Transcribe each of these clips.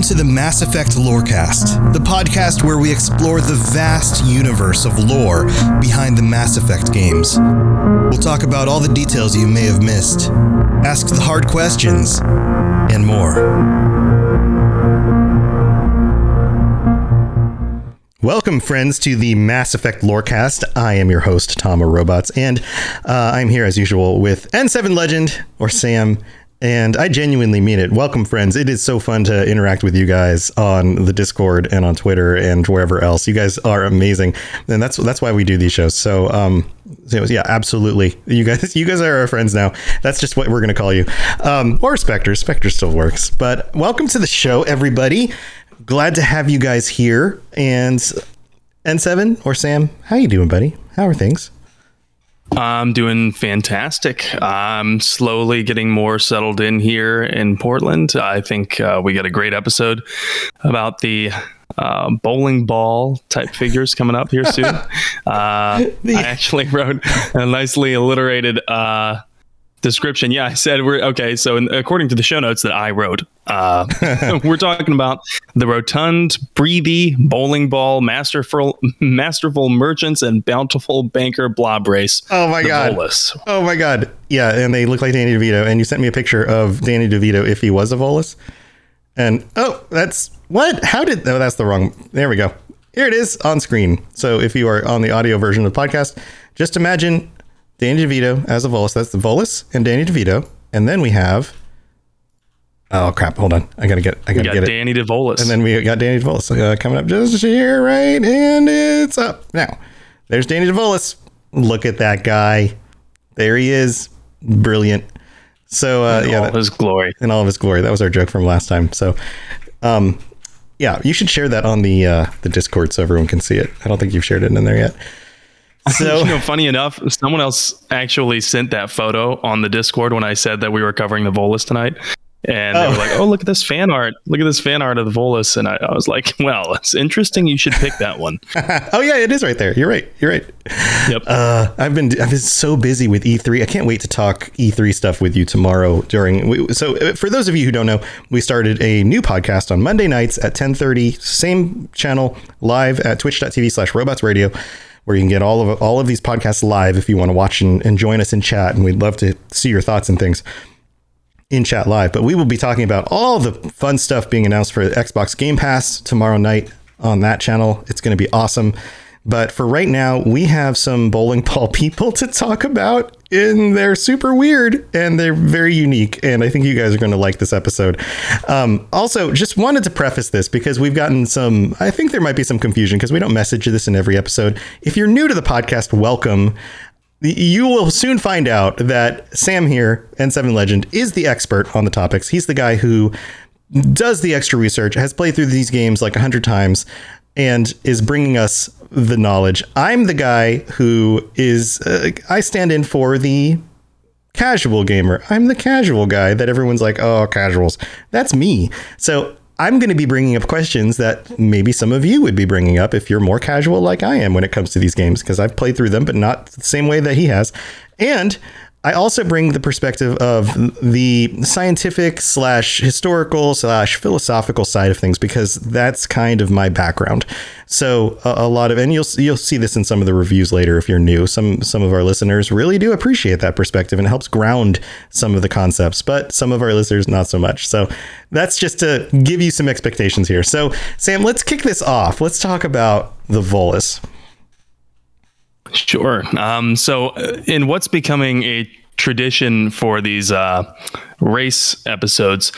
Welcome to the Mass Effect Lorecast, the podcast where we explore the vast universe of lore behind the Mass Effect games. We'll talk about all the details you may have missed, ask the hard questions, and more. Welcome, friends, to the Mass Effect Lorecast. I am your host, Tom Robots, and uh, I'm here as usual with N7 Legend, or Sam, and I genuinely mean it. Welcome, friends. It is so fun to interact with you guys on the Discord and on Twitter and wherever else. You guys are amazing, and that's that's why we do these shows. So, um, yeah, absolutely. You guys, you guys are our friends now. That's just what we're gonna call you, um, or Spectre. Spectre still works. But welcome to the show, everybody. Glad to have you guys here. And N7 or Sam, how you doing, buddy? How are things? I'm doing fantastic. I'm slowly getting more settled in here in Portland. I think uh, we got a great episode about the uh, bowling ball type figures coming up here soon. uh, I actually wrote a nicely alliterated uh, description. Yeah, I said we're okay. So, in, according to the show notes that I wrote, uh, we're talking about the rotund, breathy, bowling ball, masterful, masterful merchants, and bountiful banker blob race. Oh my god! Volus. Oh my god! Yeah, and they look like Danny DeVito. And you sent me a picture of Danny DeVito if he was a Volus. And oh, that's what? How did? Oh, that's the wrong. There we go. Here it is on screen. So if you are on the audio version of the podcast, just imagine Danny DeVito as a Volus. That's the Volus and Danny DeVito. And then we have. Oh crap! Hold on, I gotta get. I gotta get it. Danny it. DeVolus. And then we got Danny DeVolus uh, coming up just here, right? And it's up now. There's Danny DeVolus. Look at that guy. There he is. Brilliant. So uh, in yeah, all that, his glory. In all of his glory. That was our joke from last time. So, um, yeah, you should share that on the uh, the Discord so everyone can see it. I don't think you've shared it in there yet. So, you know, funny enough, someone else actually sent that photo on the Discord when I said that we were covering the Volus tonight. And oh. they were like, "Oh, look at this fan art! Look at this fan art of the Volus." And I, I was like, "Well, it's interesting. You should pick that one." oh yeah, it is right there. You're right. You're right. Yep. Uh, I've been I've been so busy with E3. I can't wait to talk E3 stuff with you tomorrow. During so uh, for those of you who don't know, we started a new podcast on Monday nights at 10:30, same channel, live at twitch.tv slash robots Radio where you can get all of all of these podcasts live if you want to watch and, and join us in chat. And we'd love to see your thoughts and things in chat live. But we will be talking about all the fun stuff being announced for Xbox Game Pass tomorrow night on that channel. It's going to be awesome. But for right now, we have some bowling ball people to talk about, and they're super weird and they're very unique. And I think you guys are going to like this episode. Um, also, just wanted to preface this because we've gotten some, I think there might be some confusion because we don't message this in every episode. If you're new to the podcast, welcome. You will soon find out that Sam here, N7 Legend, is the expert on the topics. He's the guy who does the extra research, has played through these games like a hundred times, and is bringing us the knowledge. I'm the guy who is, uh, I stand in for the casual gamer. I'm the casual guy that everyone's like, oh, casuals. That's me. So I'm going to be bringing up questions that maybe some of you would be bringing up if you're more casual like I am when it comes to these games, because I've played through them, but not the same way that he has. And I also bring the perspective of the scientific slash historical slash philosophical side of things because that's kind of my background. So a, a, lot of and you'll you'll see this in some of the reviews later if you're new. Some some of our listeners really do appreciate that perspective and helps ground some of the concepts, but some of our listeners not so much. So that's just to give you some expectations here. So Sam, let's kick this off. Let's talk about the Volus. Sure. Um, so, uh, in what's becoming a tradition for these uh, race episodes,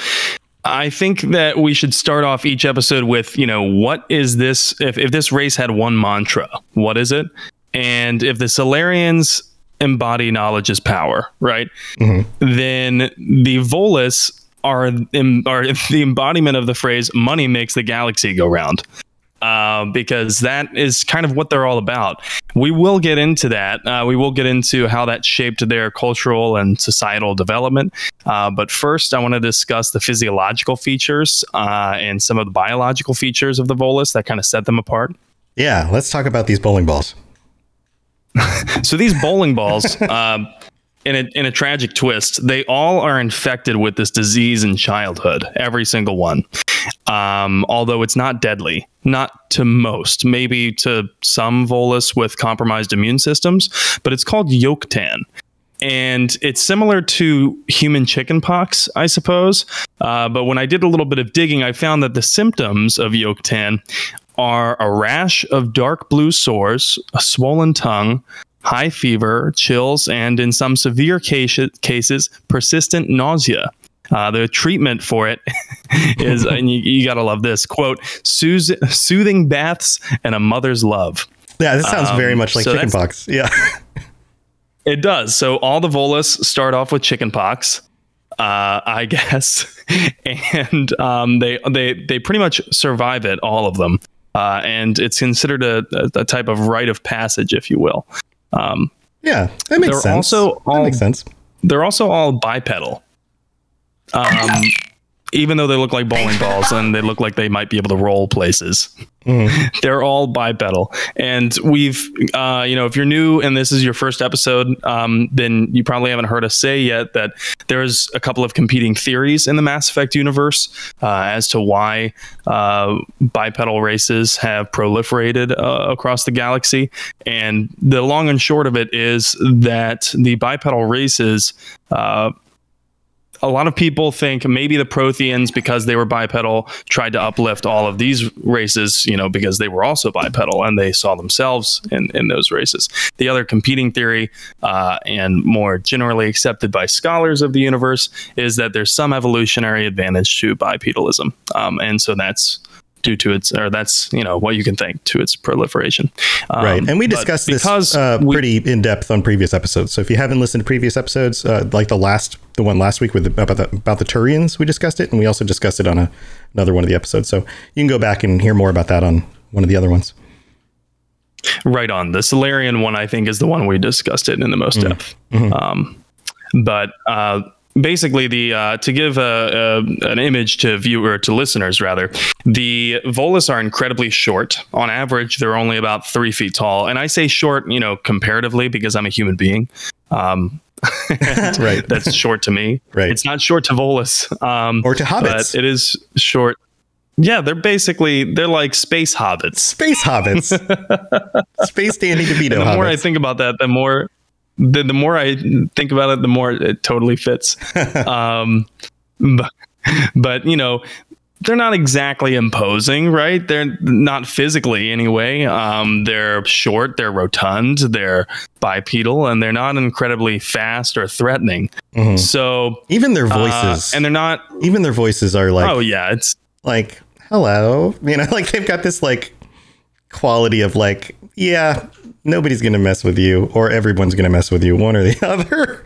I think that we should start off each episode with, you know, what is this? If, if this race had one mantra, what is it? And if the Salarians embody knowledge as power, right? Mm-hmm. Then the Volus are, are the embodiment of the phrase money makes the galaxy go round uh, because that is kind of what they're all about. We will get into that. Uh, we will get into how that shaped their cultural and societal development. Uh, but first, I want to discuss the physiological features uh, and some of the biological features of the Volus that kind of set them apart. Yeah, let's talk about these bowling balls. so these bowling balls. In a, in a tragic twist, they all are infected with this disease in childhood, every single one. Um, although it's not deadly, not to most, maybe to some Volus with compromised immune systems, but it's called Yoktan. And it's similar to human chickenpox, I suppose. Uh, but when I did a little bit of digging, I found that the symptoms of Yoktan are a rash of dark blue sores, a swollen tongue, high fever, chills, and in some severe case, cases, persistent nausea. Uh, the treatment for it is, and you, you got to love this quote, soothing baths and a mother's love. Yeah, this sounds um, very much like so chickenpox. Yeah. it does. So all the Volus start off with chickenpox. Uh, I guess, and um, they they they pretty much survive it, all of them, uh, and it's considered a, a, type of rite of passage, if you will. Um, yeah, that makes sense. Also all, that makes sense. They're also all bipedal. Um, even though they look like bowling balls and they look like they might be able to roll places. Mm. They're all bipedal. And we've, uh, you know, if you're new and this is your first episode, um, then you probably haven't heard us say yet that there's a couple of competing theories in the Mass Effect universe uh, as to why uh, bipedal races have proliferated uh, across the galaxy. And the long and short of it is that the bipedal races uh, a lot of people think maybe the Protheans, because they were bipedal, tried to uplift all of these races, you know, because they were also bipedal and they saw themselves in, in those races. The other competing theory, uh, and more generally accepted by scholars of the universe, is that there's some evolutionary advantage to bipedalism. Um, and so that's due to its, or that's you know what you can think to its proliferation. Um, right, and we discussed this uh, we, pretty in depth on previous episodes. So if you haven't listened to previous episodes, uh, like the last, the one last week with the, about the about the Turians, we discussed it, and we also discussed it on a, another one of the episodes. So you can go back and hear more about that on one of the other ones. Right on. The Salarian one, I think, is the one we discussed it in the most mm-hmm. depth. Mm-hmm. Um, but uh, basically the uh, to give a, a, an image to viewer to listeners rather the volus are incredibly short on average they're only about three feet tall and i say short you know comparatively because i'm a human being um, right that's short to me right it's not short to volus um, or to hobbits but it is short yeah, they're basically they're like space hobbits. Space hobbits. space Danny DeVito. The hobbits. more I think about that, the more the, the more I think about it, the more it totally fits. um, but, but, you know, they're not exactly imposing, right? They're not physically anyway. Um, they're short, they're rotund, they're bipedal, and they're not incredibly fast or threatening. Mm-hmm. So even their uh, voices, uh, and they're not even their voices are like, oh yeah, it's like hello, you know, like they've got this like quality of like, yeah, nobody's going to mess with you, or everyone's going to mess with you, one or the other.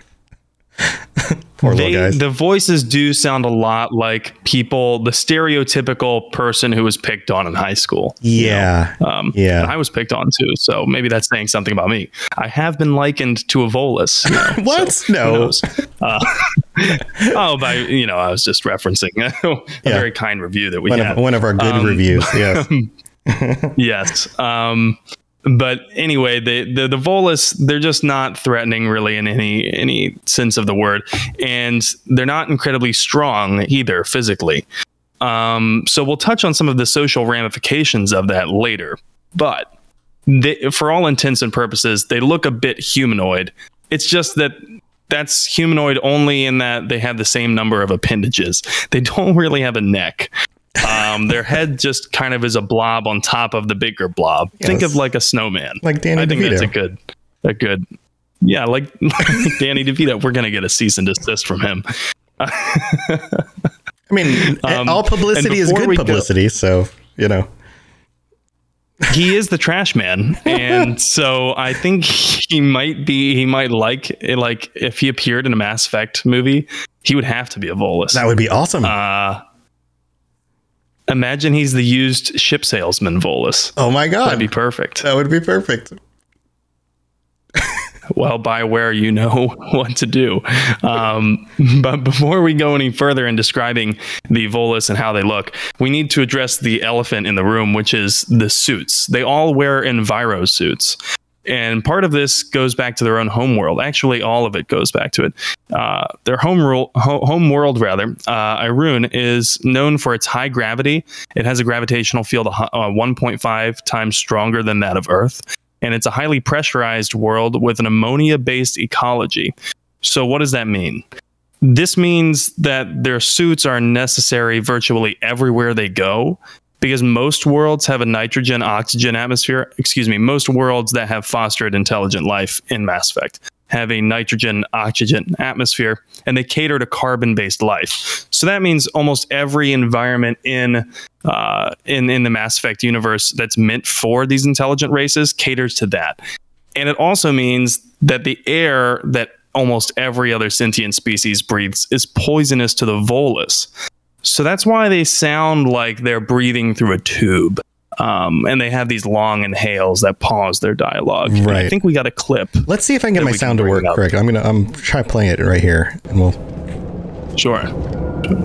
Poor they, little guys. The voices do sound a lot like people, the stereotypical person who was picked on in high school. Yeah. You know? um, yeah. I was picked on too. So maybe that's saying something about me. I have been likened to a Volus. You know, what? So, no. Uh, oh, by, you know, I was just referencing a yeah. very kind review that we one had. Of, one of our good um, reviews. Yes. yes. Um, but anyway, the, the the Volus they're just not threatening really in any any sense of the word, and they're not incredibly strong either physically. Um, so we'll touch on some of the social ramifications of that later. But they, for all intents and purposes, they look a bit humanoid. It's just that that's humanoid only in that they have the same number of appendages. They don't really have a neck. Um, their head just kind of is a blob on top of the bigger blob. Yes. Think of like a snowman. Like Danny I think DeVito. that's a good, a good, yeah, like, like Danny DeVito. We're gonna get a cease and desist from him. I mean, um, all publicity is good publicity, go, so you know. he is the trash man, and so I think he might be. He might like like if he appeared in a Mass Effect movie, he would have to be a Volus. That would be awesome. Uh, Imagine he's the used ship salesman, Volus. Oh my god, that'd be perfect. That would be perfect. well, Bioware, you know what to do. Um, but before we go any further in describing the Volus and how they look, we need to address the elephant in the room, which is the suits. They all wear Enviro suits. And part of this goes back to their own home world. Actually, all of it goes back to it. Uh, their home, ho- home world, rather, uh, Irune, is known for its high gravity. It has a gravitational field uh, 1.5 times stronger than that of Earth. And it's a highly pressurized world with an ammonia based ecology. So, what does that mean? This means that their suits are necessary virtually everywhere they go because most worlds have a nitrogen oxygen atmosphere. Excuse me, most worlds that have fostered intelligent life in Mass Effect have a nitrogen oxygen atmosphere and they cater to carbon based life. So that means almost every environment in uh, in in the Mass Effect universe that's meant for these intelligent races caters to that. And it also means that the air that almost every other sentient species breathes is poisonous to the volus. So that's why they sound like they're breathing through a tube. Um, and they have these long inhales that pause their dialogue. And Right. I think we got a clip. Let's see if I can get my sound to work correct. I'm gonna I'm try playing it right here, and we'll. Sure.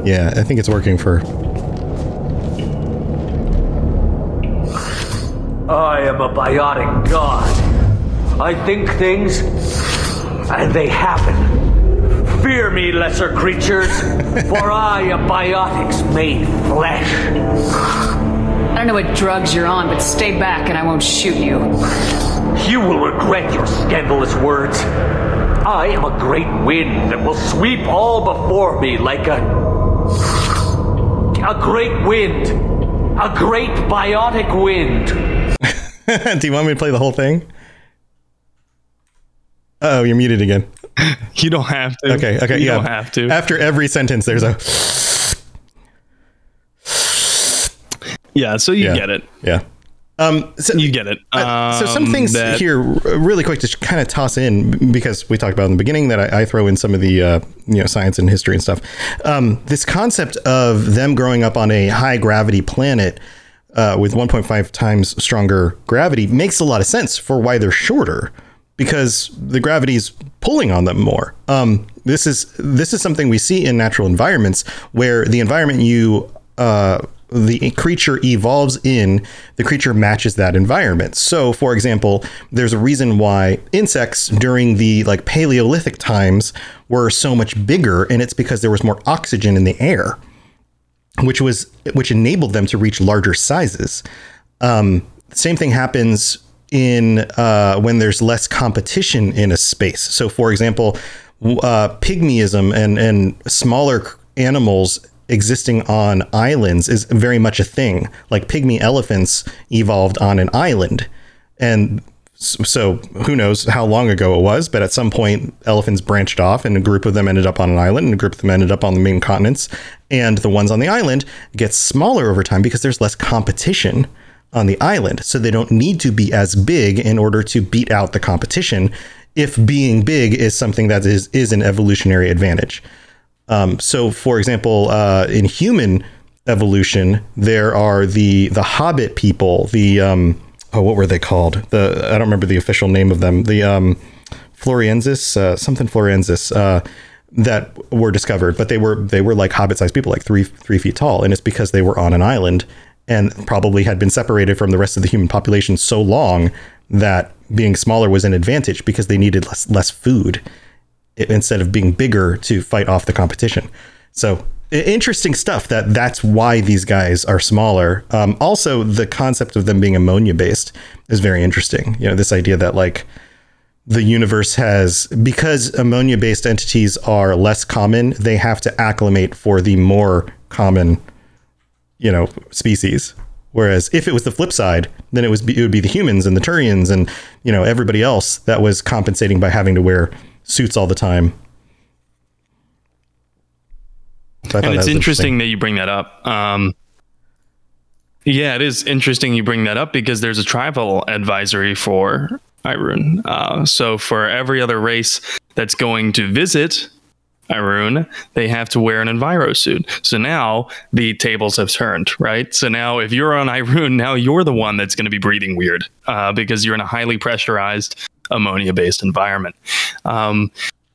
Yeah, I think it's working for. I am a biotic god. I think things, and they happen. Fear me, lesser creatures, for I am biotics made flesh. I don't know what drugs you're on, but stay back and I won't shoot you. You will regret your scandalous words. I am a great wind that will sweep all before me like a. a great wind. A great biotic wind. Do you want me to play the whole thing? Oh, you're muted again. You don't have to. Okay, okay, you yeah. don't have to. After every sentence, there's a yeah, so you yeah, get it. Yeah. Um. So, You get it. Uh, so some Um, things that- here, really quick, to kind of toss in because we talked about in the beginning that I, I throw in some of the uh, you know science and history and stuff. Um, this concept of them growing up on a high gravity planet uh, with 1.5 times stronger gravity makes a lot of sense for why they're shorter because the gravity is pulling on them more. Um, this is this is something we see in natural environments where the environment you uh, the creature evolves in, the creature matches that environment. So, for example, there's a reason why insects during the like Paleolithic times were so much bigger, and it's because there was more oxygen in the air, which was which enabled them to reach larger sizes. Um, same thing happens in uh, when there's less competition in a space. So, for example, uh, pygmyism and and smaller animals existing on islands is very much a thing. Like pygmy elephants evolved on an island, and so who knows how long ago it was, but at some point elephants branched off and a group of them ended up on an island and a group of them ended up on the main continents. And the ones on the island get smaller over time because there's less competition on the island. So they don't need to be as big in order to beat out the competition if being big is something that is, is an evolutionary advantage. Um, so, for example, uh, in human evolution, there are the the Hobbit people. The um, oh, what were they called? The I don't remember the official name of them. The um, Floriensis, uh, something Floriensis, uh, that were discovered, but they were they were like hobbit-sized people, like three three feet tall, and it's because they were on an island and probably had been separated from the rest of the human population so long that being smaller was an advantage because they needed less less food instead of being bigger to fight off the competition. So interesting stuff. That that's why these guys are smaller. Um, also, the concept of them being ammonia based is very interesting. You know, this idea that like the universe has because ammonia based entities are less common, they have to acclimate for the more common, you know, species. Whereas if it was the flip side, then it was it would be the humans and the Turians and you know everybody else that was compensating by having to wear suits all the time. So and it's was interesting that you bring that up. Um, yeah, it is interesting you bring that up because there's a tribal advisory for Irune. Uh, so for every other race that's going to visit Irune, they have to wear an Enviro suit. So now the tables have turned, right? So now if you're on Irune, now you're the one that's going to be breathing weird uh, because you're in a highly pressurized ammonia-based environment. Um,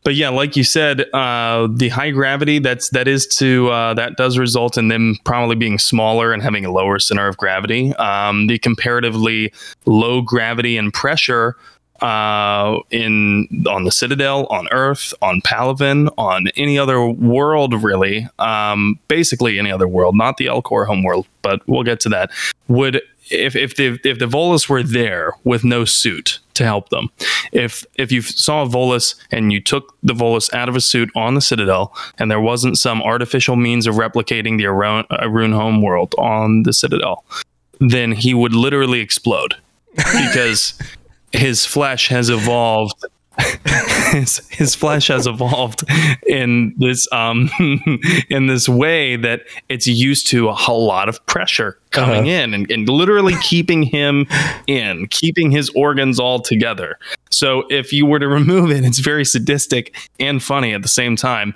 but yeah, like you said, uh, the high gravity that's that is to uh, that does result in them probably being smaller and having a lower center of gravity. Um, the comparatively low gravity and pressure uh, in on the Citadel, on Earth, on Palaven, on any other world, really, um, basically any other world, not the Elcor homeworld, but we'll get to that. Would if if the if the Volus were there with no suit to help them, if if you saw a Volus and you took the Volus out of a suit on the Citadel, and there wasn't some artificial means of replicating the Arun, Arun homeworld on the Citadel, then he would literally explode because his flesh has evolved his, his flesh has evolved in this um in this way that it's used to a whole lot of pressure coming Uh-huh. in and, and literally keeping him in keeping his organs all together so if you were to remove it it's very sadistic and funny at the same time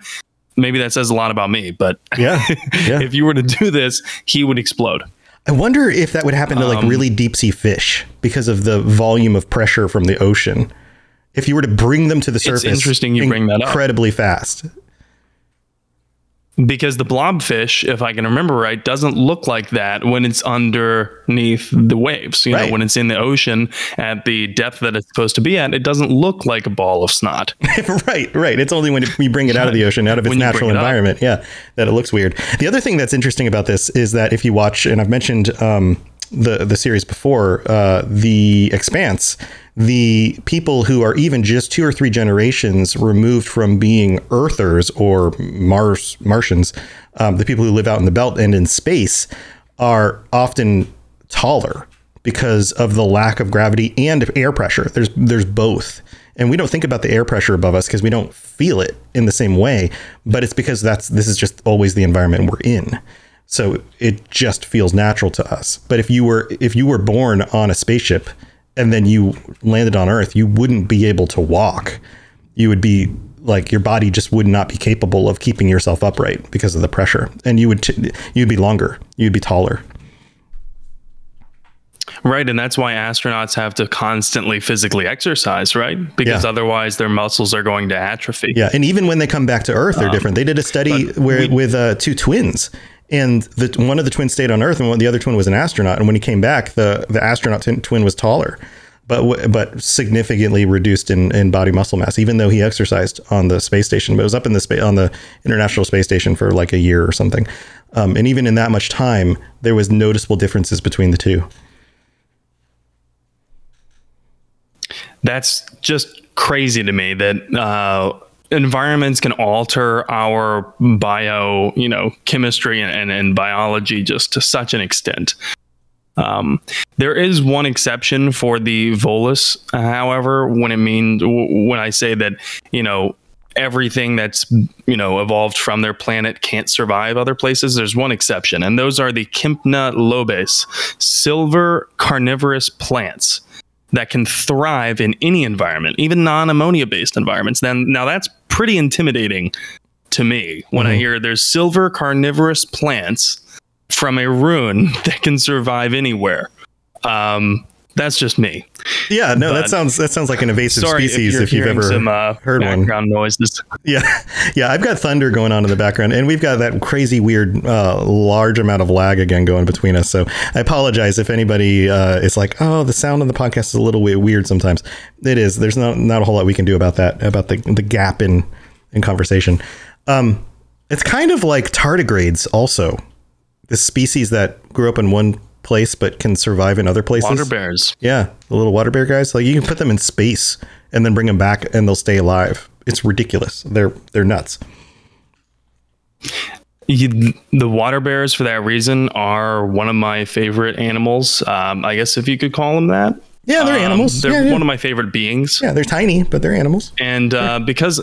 maybe that says a lot about me but Yeah. Yeah. if you were to do this he would explode I wonder if that would happen to like Um, really deep sea fish because of the volume of pressure from the ocean. If you were to bring them to the surface, interesting you bring that up. incredibly fast. Because the blobfish, if I can remember right, doesn't look like that when it's underneath the waves. You Right. know, when it's in the ocean at the depth that it's supposed to be at, it doesn't look like a ball of snot. right, right. It's only when you bring it out of the ocean, out of its When you bring natural it up. environment, yeah, that it looks weird. The other thing that's interesting about this is that if you watch, and I've mentioned um, the the series before, uh, the Expanse, the people who are even just two or three generations removed from being Earthers or Mars Martians, um, the people who live out in the belt and in space, are often taller because of the lack of gravity and air pressure. There's there's both. And we don't think about the air pressure above us because we don't feel it in the same way, but it's because that's this is just always the environment we're in. So it just feels natural to us. But if you were if you were born on a spaceship and then you landed on Earth, you wouldn't be able to walk. You would be like your body just would not be capable of keeping yourself upright because of the pressure, and you would t- you'd be longer, you'd be taller. Right. And that's why astronauts have to constantly physically exercise, right? Because Yeah. otherwise their muscles are going to atrophy. Yeah, and even when they come back to Earth, they're different. They did a study where with uh, two twins, and the one of the twins stayed on Earth, and one, the other twin was an astronaut. And when he came back, the the astronaut twin, twin was taller, but but significantly reduced in, in body muscle mass, even though he exercised on the space station. But it was up in the space on the International Space Station for like a year or something. Um, and even in that much time, there was noticeable differences between the two. that's just crazy to me that uh, environments can alter our bio, you know, chemistry and, and, and biology just to such an extent. Um, there is one exception for the Volus, however, when it means when I say that, you know, everything that's you know evolved from their planet can't survive other places there's one exception and those are the Kympna lobes silver carnivorous plants that can thrive in any environment, even non-ammonia based environments. Then now that's pretty intimidating to me when I hear there's silver carnivorous plants from Irune that can survive anywhere. Um, that's just me. Yeah, no, that sounds that sounds like an invasive species if, if, you've ever some uh, heard one. background noises. Yeah, yeah. I've got thunder going on in the background, and we've got that crazy, weird, uh, large amount of lag again going between us. So I apologize if anybody uh, is like, "Oh, the sound on the podcast is a little bit weird." Sometimes it is. There's not not a whole lot we can do about that. About the the gap in in conversation. Um, it's kind of like tardigrades, also. This species that grew up in one place but can survive in other places. Water bears. Yeah, the little water bear guys. Like you can put them in space and then bring them back, and they'll stay alive. It's ridiculous. They're they're nuts. You, the water bears, for that reason, are one of my favorite animals. Um, I guess if you could call them that. Yeah, they're Um, animals. They're yeah, yeah. one of my favorite beings. yeah, they're tiny, but they're animals. And uh, because,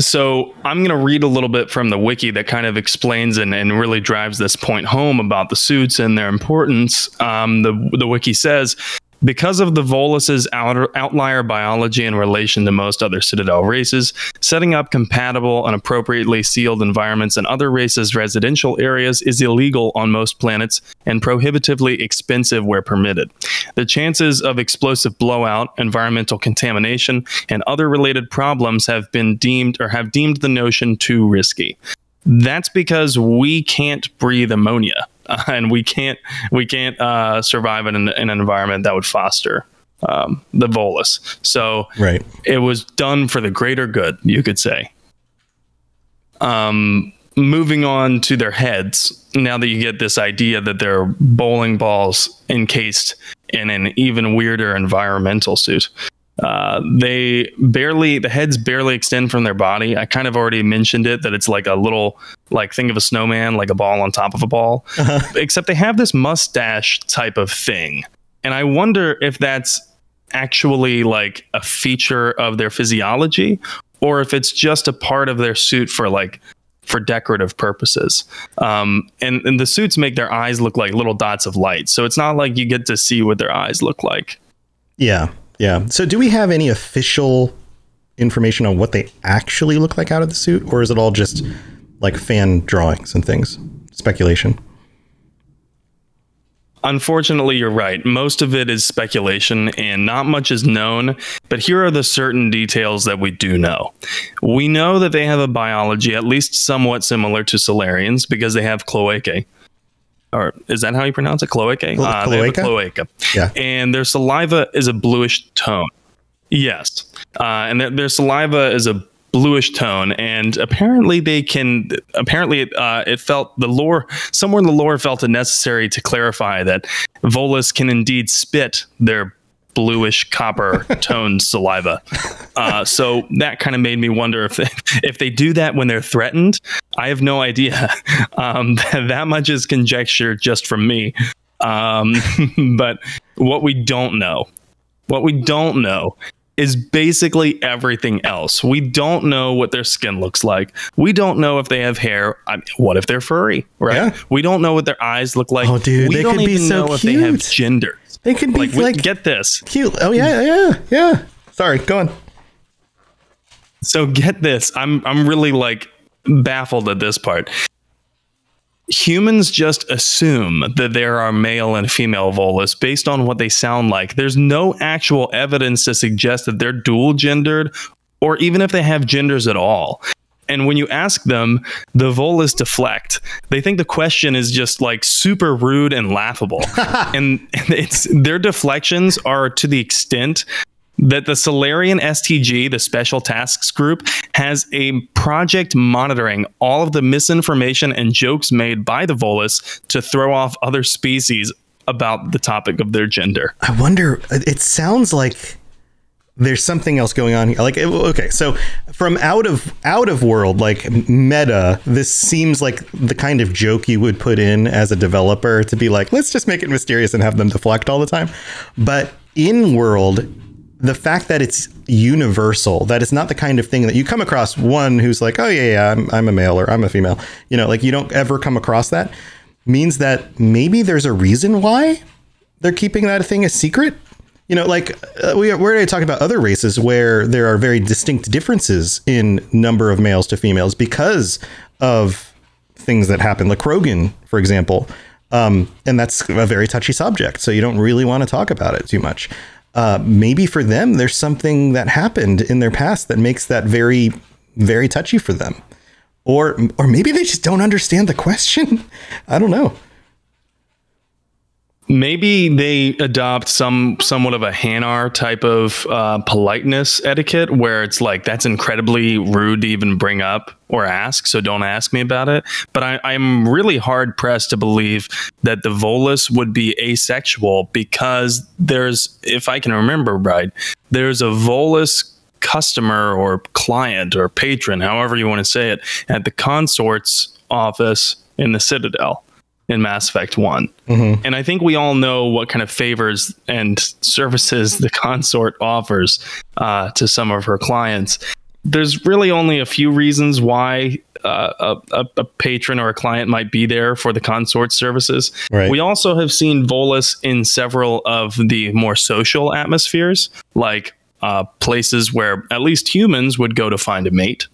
so I'm going to read a little bit from the wiki that kind of explains and, and really drives this point home about the suits and their importance. Um, the, the wiki says, because of the Volus's outlier biology in relation to most other Citadel races, setting up compatible and appropriately sealed environments in other races' residential areas is illegal on most planets and prohibitively expensive where permitted. The chances of explosive blowout, environmental contamination, and other related problems have been deemed or have deemed the notion too risky. That's because we can't breathe ammonia, uh, and we can't we can't uh, survive in an, in an environment that would foster um, the Volus. So Right. it was done for the greater good, you could say. Um, moving on to their heads, now that you get this idea that they're bowling balls encased in an even weirder environmental suit. Uh, they barely, the heads barely extend from their body. I kind of already mentioned it that it's like a little, like think of a snowman, like a ball on top of a ball, except they have this mustache type of thing. And I wonder if that's actually like a feature of their physiology or if it's just a part of their suit for like for decorative purposes. Um, and, and the suits make their eyes look like little dots of light. So it's not like you get to see what their eyes look like. Yeah. Yeah. So do we have any official information on what they actually look like out of the suit or is it all just like fan drawings and things? Speculation. Unfortunately, you're right. Most of it is speculation and not much is known, but here are the certain details that we do know. We know that they have a biology at least somewhat similar to Salarians because they have cloacae. Or is that how you pronounce it? Cloacae? Clo- Uh, they have a cloaca? cloaca. Yeah. And their saliva is a bluish tone. Yes. Uh, and their, their saliva is a bluish tone and apparently they can apparently uh, it felt the lore somewhere in the lore felt it necessary to clarify that volus can indeed spit their bluish copper toned saliva uh, so that kind of made me wonder if they, if they do that when they're threatened i have no idea um, that much is conjecture just from me um, but what we don't know what we don't know is basically everything else. We don't know what their skin looks like. We don't know if they have hair. I mean, what if they're furry? Right? Yeah. We don't know what their eyes look like. Oh, dude, we they don't could be so know if they have cute. gender. They could be Like, like, get this. cute. Oh yeah, yeah, yeah. Sorry, go on. So get this. I'm I'm really like baffled at this part. Humans just assume that there are male and female volus based on what they sound like. There's no actual evidence to suggest that they're dual gendered or even if they have genders at all. And when you ask them, the volus deflect. They think the question is just like super rude and laughable. and it's their deflections are to the extent that the Salarian STG, the Special Tasks Group, has a project monitoring all of the misinformation and jokes made by the Volus to throw off other species about the topic of their gender. I wonder. It sounds like there's something else going on here. Like, okay, so from out of out of world, like meta, this seems like the kind of joke you would put in as a developer to be like, let's just make it mysterious and have them deflect all the time. But in world, the fact that it's universal, that it's not the kind of thing that you come across one who's like, oh yeah, yeah, I'm, I'm a male or I'm a female, you know, like you don't ever come across that, means that maybe there's a reason why they're keeping that thing a secret. You know, like uh, we we're already talking about other races where there are very distinct differences in number of males to females because of things that happen, like Krogan, for example. Um, and that's a very touchy subject, so you don't really want to talk about it too much. Uh, maybe for them, there's something that happened in their past that makes that very, very touchy for them, or or maybe they just don't understand the question. I don't know. Maybe they adopt some somewhat of a Hanar type of uh, politeness etiquette, where it's like that's incredibly rude to even bring up or ask, so don't ask me about it. But I, I'm really hard pressed to believe that the Volus would be asexual because there's, if I can remember right, there's a Volus customer or client or patron, however you want to say it, at the consort's office in the Citadel in Mass Effect one And I think we all know what kind of favors and services the consort offers uh, to some of her clients. There's really only a few reasons why uh, a, a, a patron or a client might be there for the consort services. Right. We also have seen Volus in several of the more social atmospheres, like uh, places where at least humans would go to find a mate,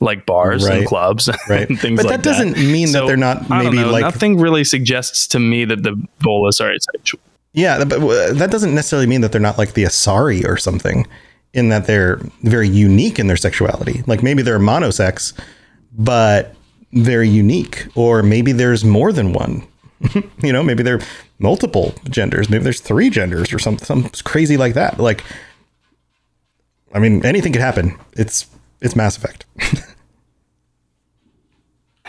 like bars Right. and clubs Right. and things But like that But that doesn't mean that they're not I don't maybe know, like- nothing really suggests to me that the Volus are asexual. Yeah, but uh, that doesn't necessarily mean that they're not like the Asari or something, in that they're very unique in their sexuality. Like maybe they're monosex, but very unique, or maybe there's more than one. you know, maybe they're multiple genders. Maybe there's three genders or something, something crazy like that. Like, I mean, anything could happen. It's it's Mass Effect.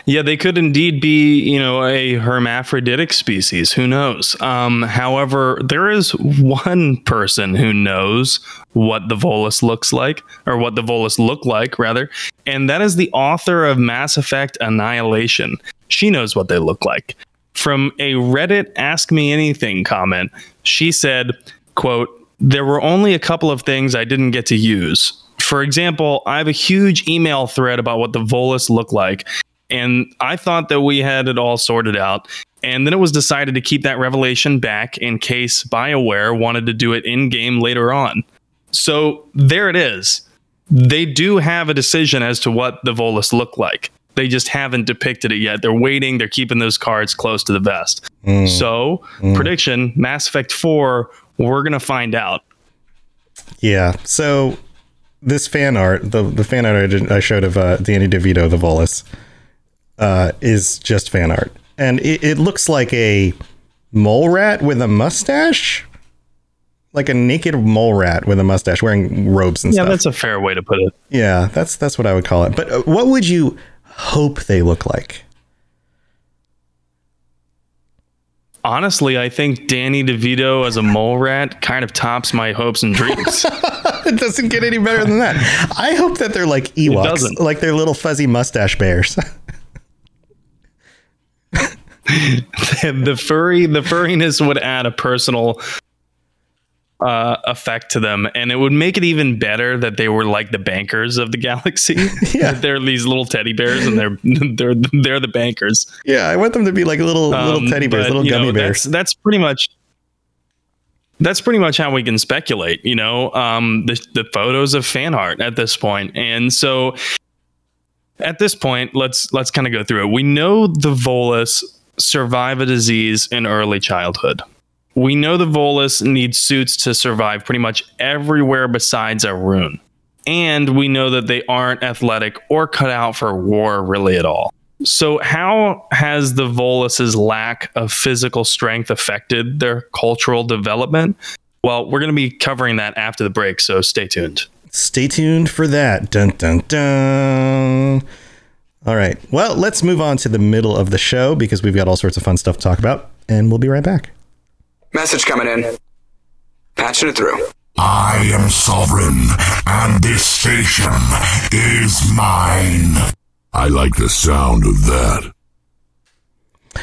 Yeah, they could indeed be, you know, a hermaphroditic species. Who knows? Um, however, there is one person who knows what the Volus looks like, or what the Volus look like, rather, and that is the author of Mass Effect Annihilation. She knows what they look like. From a Reddit Ask Me Anything comment, she said, quote, there were only a couple of things I didn't get to use. For example, I have a huge email thread about what the Volus look like, and I thought that we had it all sorted out. And then it was decided to keep that revelation back in case BioWare wanted to do it in game later on. So there it is. They do have a decision as to what the Volus look like. They just haven't depicted it yet. They're waiting. They're keeping those cards close to the vest. Mm. So, mm. prediction Mass Effect 4, we're going to find out. Yeah. So this fan art, the the fan art I, did, I showed of uh, Danny DeVito, the Volus, uh, is just fan art, and it, it looks like a mole rat with a mustache, like a naked mole rat with a mustache, wearing robes and Yeah, stuff. Yeah, that's a fair way to put it. yeah, that's that's what I would call it. But uh, what would you hope they look like? Honestly, I think Danny DeVito as a mole rat kind of tops my hopes and dreams. It doesn't get any better than that. I hope that they're like Ewoks, like they're little fuzzy mustache bears. the furry the furriness would add a personal uh, effect to them, and it would make it even better that they were like the bankers of the galaxy. Yeah. they're these little teddy bears, and they're they're they're the bankers. yeah, I want them to be like little little Um, teddy bears, but, little gummy know, bears. That's, that's pretty much. That's pretty much how we can speculate, you know, um, the, the photos of fan art at this point. And so at this point, let's let's kind of go through it. We know the Volus survive a disease in early childhood. We know the Volus need suits to survive pretty much everywhere besides Irune. And we know that they aren't athletic or cut out for war really at all. So, how has the Volus's lack of physical strength affected their cultural development? Well, we're going to be covering that after the break, so stay tuned. Stay tuned for that. Dun dun dun. All right. Well, let's move on to the middle of the show because we've got all sorts of fun stuff to talk about, and we'll be right back. Message coming in. Patching it through. I am sovereign, and this station is mine. I like the sound of that.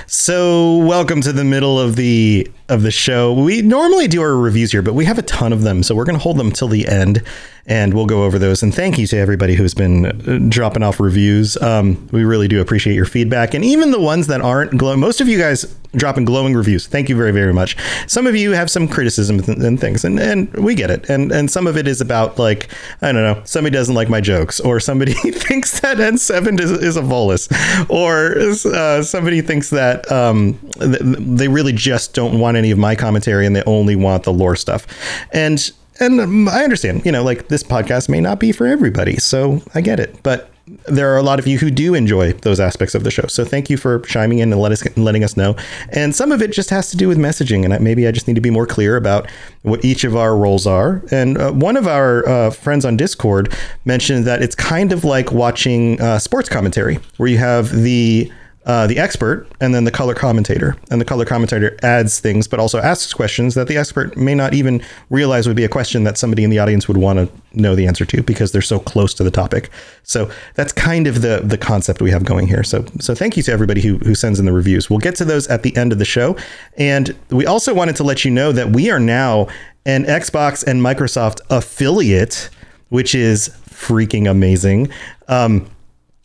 So, welcome to the middle of the of the show. We normally do our reviews here, but we have a ton of them, so we're going to hold them till the end, and we'll go over those. And thank you to everybody who's been uh, dropping off reviews. Um, we really do appreciate your feedback, and even the ones that aren't glowing. Most of you guys dropping glowing reviews. Thank you very very much. Some of you have some criticisms and, things, and and we get it. And and some of it is about like I don't know, somebody doesn't like my jokes, or somebody thinks that N7 is, is a volus, or uh, somebody thinks that um, th- they really just don't want any of my commentary and they only want the lore stuff. And and I understand, you know, like this podcast may not be for everybody, so I get it, but there are a lot of you who do enjoy those aspects of the show. So thank you for chiming in and let us, letting us know. And some of it just has to do with messaging. And maybe I just need to be more clear about what each of our roles are. And uh, one of our uh, friends on Discord mentioned that it's kind of like watching uh, sports commentary, where you have the uh, the expert and then the color commentator. And the color commentator adds things, but also asks questions that the expert may not even realize would be a question that somebody in the audience would want to know the answer to because they're so close to the topic. So that's kind of the the concept we have going here. So so thank you to everybody who who sends in the reviews. We'll get to those at the end of the show. And we also wanted to let you know that we are now an Xbox and Microsoft affiliate, which is freaking amazing. Um,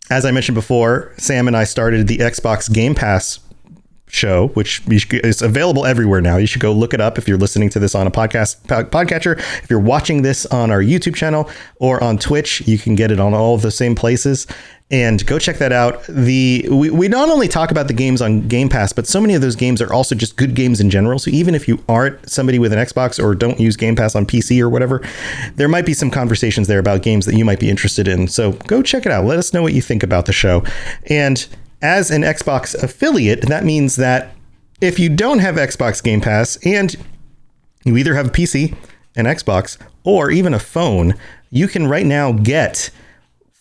as I mentioned before, Sam and I started the Xbox Game Pass show, which is available everywhere now. You should go look it up if you're listening to this on a podcast podcatcher. If you're watching this on our YouTube channel or on Twitch, you can get it on all of the same places. And go check that out. The we, we not only talk about the games on Game Pass, but so many of those games are also just good games in general. So even if you aren't somebody with an Xbox or don't use Game Pass on PC or whatever, there might be some conversations there about games that you might be interested in. So go check it out. Let us know what you think about the show. And as an Xbox affiliate, that means that if you don't have Xbox Game Pass and you either have a PC, an Xbox, or even a phone, you can right now get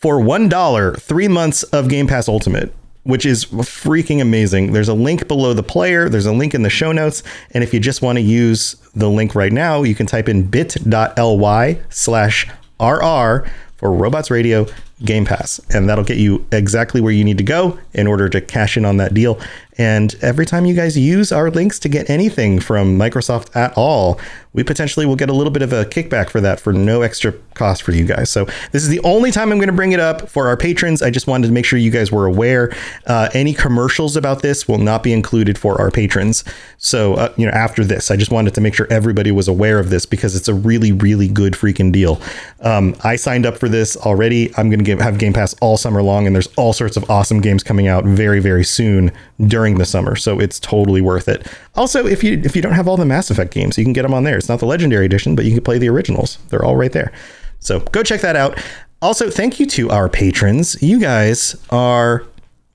for $1 three months of Game Pass Ultimate. Which is freaking amazing. There's a link below the player, there's a link in the show notes. And if you just want to use the link right now, you can type in bit.ly slash RR for Robots Radio Game Pass. And that'll get you exactly where you need to go in order to cash in on that deal. And every time you guys use our links to get anything from Microsoft at all, we potentially will get a little bit of a kickback for that for no extra cost for you guys. So this is the only time I'm going to bring it up for our patrons. I just wanted to make sure you guys were aware. Uh, any commercials about this will not be included for our patrons. So uh, you know, after this, I just wanted to make sure everybody was aware of this because it's a really, really good freaking deal. Um, I signed up for this already. I'm going to have Game Pass all summer long, and there's all sorts of awesome games coming out very, very soon during the summer. So it's totally worth it. Also, if you if you don't have all the Mass Effect games, you can get them on there. It's not the Legendary Edition, but you can play the originals. They're all right there. So go check that out. Also, thank you to our patrons. You guys are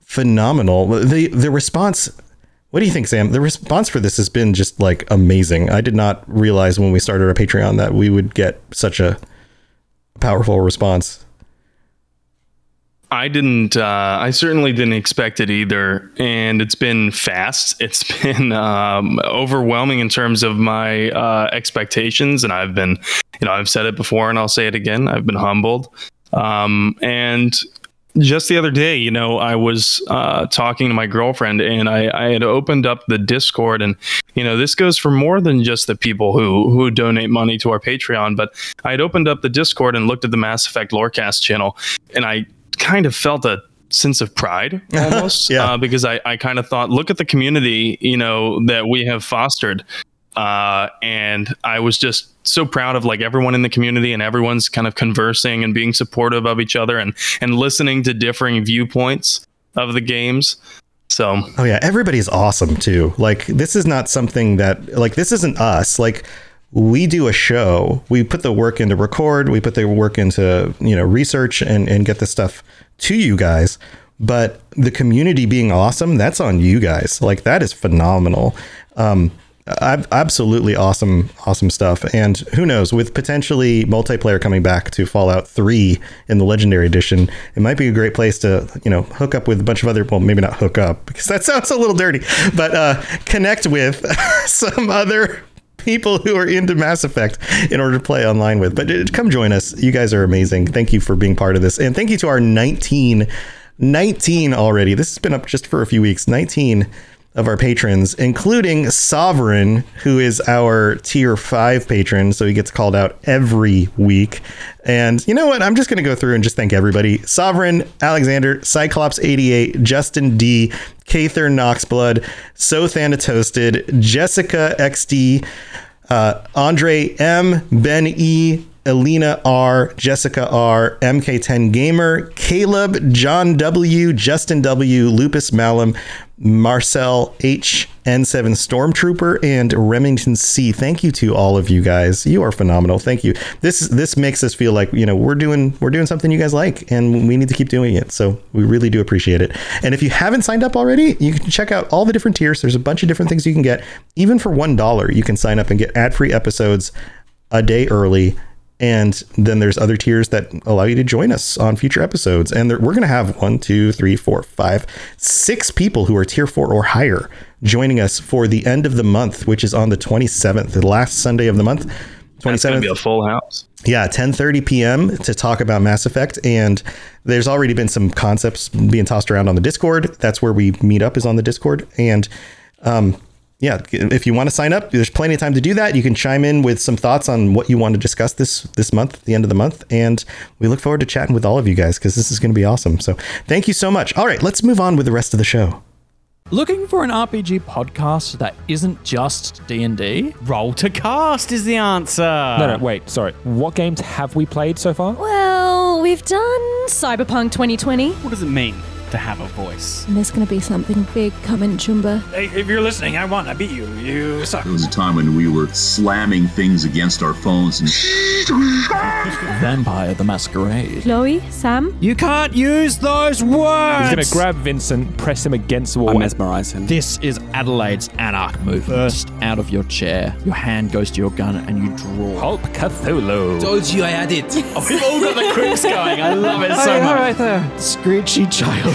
phenomenal. The the response what do you think, Sam? The response for this has been just like amazing. I did not realize when we started our Patreon that we would get such a powerful response. I didn't. Uh, I certainly didn't expect it either, and it's been fast. It's been um, overwhelming in terms of my uh, expectations, and I've been, you know, I've said it before, and I'll say it again. I've been humbled, um, and just the other day, you know, I was uh, talking to my girlfriend, and I, I had opened up the Discord, and you know, this goes for more than just the people who who donate money to our Patreon. But I had opened up the Discord and looked at the Mass Effect Lorecast channel, and I kind of felt a sense of pride almost Yeah. uh, because I, I kind of thought look at the community you know that we have fostered uh, and I was just so proud of like everyone in the community and everyone's kind of conversing and being supportive of each other and and listening to differing viewpoints of the games so Oh yeah, everybody's awesome too. Like this is not something that like this isn't us. Like we do a show. We put the work into record, we put the work into, you know, research and and get this stuff to you guys. But the community being awesome, that's on you guys. Like that is phenomenal. Um absolutely awesome awesome stuff and who knows with potentially multiplayer coming back to fallout 3 in the legendary edition it might be a great place to you know hook up with a bunch of other well maybe not hook up because that sounds a little dirty but uh connect with some other people who are into Mass Effect in order to play online with. But uh, come join us. You guys are amazing. Thank you for being part of this. And thank you to our 19 19 already. This has been up just for a few weeks. 19 of our patrons, including Sovereign, who is our tier five patron. So he gets called out every week. And you know what? I'm just going to go through and just thank everybody Sovereign, Alexander, Cyclops88, Justin D, Kather Knoxblood, So Thanatoasted, Jessica XD, uh, Andre M, Ben E, Elena R, Jessica R, MK10 Gamer, Caleb, John W, Justin W, Lupus Malum, Marcel H, N7 Stormtrooper, and Remington C. Thank you to all of you guys. You are phenomenal. Thank you. This this makes us feel like you know we're doing we're doing something you guys like, and we need to keep doing it. So we really do appreciate it. And if you haven't signed up already, you can check out all the different tiers. There's a bunch of different things you can get. Even for one dollar, you can sign up and get ad free episodes a day early and then there's other tiers that allow you to join us on future episodes. And there, we're going to have one two three four five six people who are tier four or higher joining us for the end of the month which is on the 27th the last sunday of the month. That's going to be 27th a full house. yeah 10:30 p.m. to talk about Mass Effect. And there's already been some concepts being tossed around on the Discord. That's where we meet up is on the Discord. And um yeah, if you want to sign up, there's plenty of time to do that. You can chime in with some thoughts on what you want to discuss this this month, at the end of the month, and we look forward to chatting with all of you guys because this is going to be awesome. So, thank you so much. All right, let's move on with the rest of the show. Looking for an RPG podcast that isn't just D&D? Roll to cast is the answer. No, no, wait, sorry. What games have we played so far? Well, we've done Cyberpunk 2020. What does it mean? To have a voice. And there's gonna be something big coming, Chumba. Hey, if you're listening, I won. I beat you. You suck. There was a time when we were slamming things against our phones and. Vampire the Masquerade. Chloe, Sam, You can't use those words! He's gonna grab Vincent, press him against the wall. I mesmerize him. This is Adelaide's Anarch move. Burst out of your chair. Your hand goes to your gun and you draw. Hulk Cthulhu. Told you I had it. Oh, we've all got the quips going. I love it so much. All right there. Screechy child.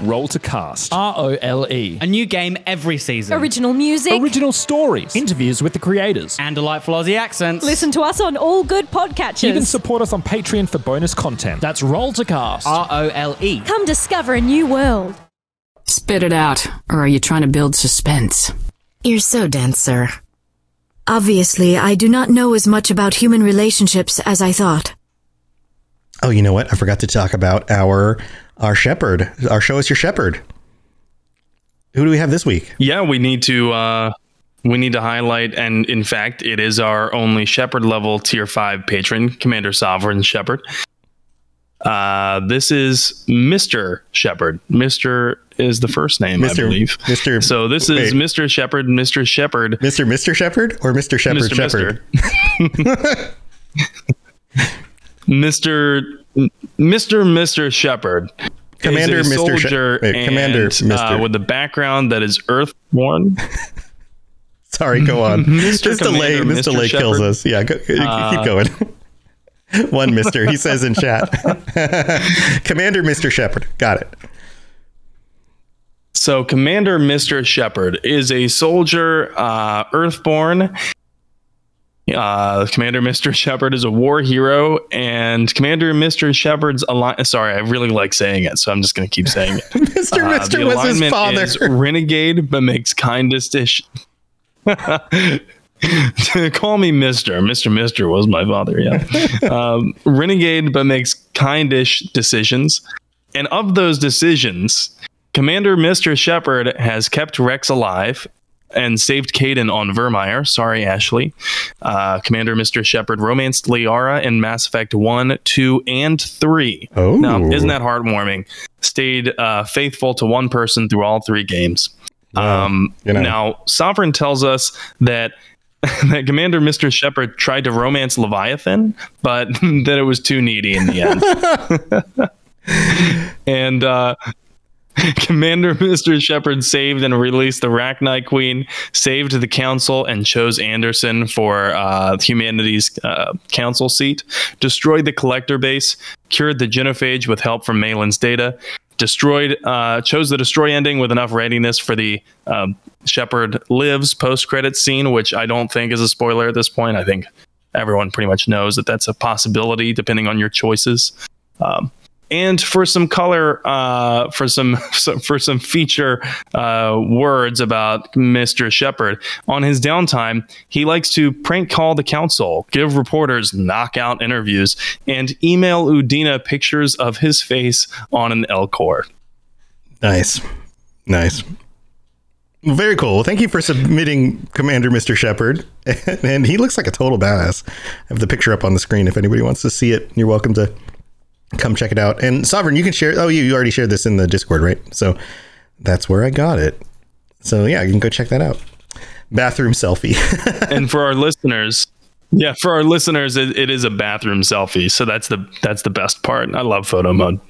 Roll to cast. R O L E. A new game every season. Original music. Original stories. Interviews with the creators. and delightful Aussie accents. Listen to us on all good podcatchers. Even support us on Patreon for bonus content. That's Roll to Cast. R O L E. Come discover a new world. Spit it out, or are you trying to build suspense? You're so dense, sir. Obviously, I do not know as much about human relationships as I thought. Oh, you know what? I forgot to talk about our our shepherd. Our show is your shepherd. Who do we have this week? Yeah, we need to uh we need to highlight and in fact it is our only shepherd level tier 5 patron, Commander Sovereign Shepherd. Uh this is Mr. Shepherd. Mr. is the first name, I Mr. believe. Mr. So this is wait. Mr. Shepherd, Mr. Shepherd. Mr. Mr. Shepherd or Mr. Shepherd Mr. Shepherd? Mr. Mr. Mr. Shepard. Commander is a Mr. Soldier and, Commander uh, with a background that is earthborn. Sorry, go on. Mr. This delay, Commander, this Mr. delay kills us. Yeah, go, keep Uh, going. One Mister, he says in chat. Commander Mr. Shepard, Got it. So, Commander Mr. Shepard is a soldier, uh, Earthborn. Uh, Commander Mr. Shepard is a war hero, and Commander Mr. Shepard's alliance. Sorry, I really like saying it, so I'm just going to keep saying it. Mr. Uh, Mr. was his father. is renegade, but makes kindest dish. Call me Mister. Mister Mister was my father. Yeah, um, renegade, but makes kindish decisions. And of those decisions, Commander Mister Shepard has kept Rex alive and saved Kaidan on Virmire. Sorry, Ashley. Uh, Commander Mister Shepard romanced Liara in Mass Effect One, Two, and Three. Oh. now isn't that heartwarming? Stayed uh, faithful to one person through all three games. Um, you know. Now, Sovereign tells us that that Commander Mr. Shepard tried to romance Leviathan, but that it was too needy in the end. and uh, Commander Mr. Shepard saved and released the Rachni Queen, saved the Council, and chose Anderson for uh, humanity's uh, council seat, destroyed the Collector base, cured the Genophage with help from Maelon's data, destroyed, uh, chose the destroy ending with enough readiness for the um, Shepard lives post credit scene, which I don't think is a spoiler at this point. I think everyone pretty much knows that that's a possibility depending on your choices. Um, and for some color, uh, for some for some feature uh, words about Mr. Shepard on his downtime, he likes to prank call the council, give reporters knockout interviews, and email Udina pictures of his face on an Elcor. Nice. Nice. Very cool. Thank you for submitting Commander Mr. Shepard. and he looks like a total badass. I have the picture up on the screen if anybody wants to see it. You're welcome to come check it out. And Sovereign, you can share. Oh, you, you already shared this in the Discord, right? So that's where I got it. So yeah, you can go check that out. Bathroom selfie. and for our listeners, yeah, for our listeners, it, it is a bathroom selfie. So that's the that's the best part. I love photo mode.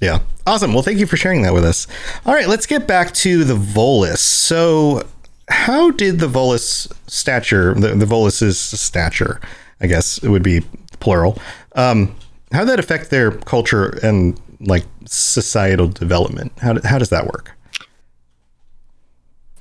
Yeah. Awesome. Well, thank you for sharing that with us. All right, let's get back to the Volus. So, how did the Volus stature, the, the Volus's stature, I guess it would be plural, um, how that affect their culture and like societal development? How, how does that work?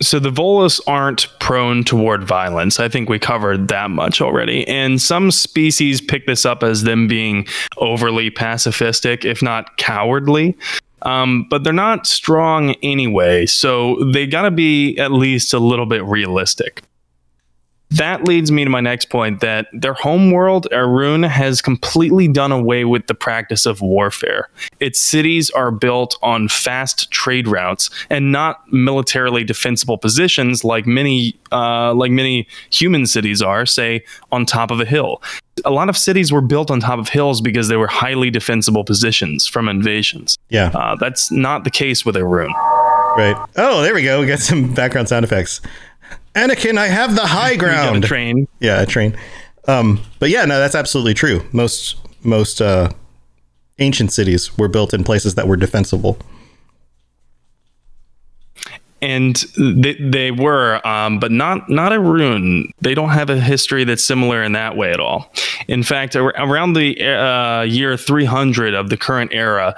So the Volus aren't prone toward violence. I think we covered that much already. And some species pick this up as them being overly pacifistic, if not cowardly. Um, but they're not strong anyway, so they got to be at least a little bit realistic. That leads me to my next point that their homeworld, Irune, has completely done away with the practice of warfare. Its cities are built on fast trade routes and not militarily defensible positions like many, uh, like many human cities are, say on top of a hill. A lot of cities were built on top of hills because they were highly defensible positions from invasions. Yeah. Uh, that's not the case with Irune. Right. Oh, there we go. We got some background sound effects. Anakin, I have the high ground. train. Yeah, a train. Um, but yeah, no, that's absolutely true. Most most uh, ancient cities were built in places that were defensible. and they, they were, um, but not not Irune. They don't have a history that's similar in that way at all. In fact, ar- around the uh, year 300 of the current era,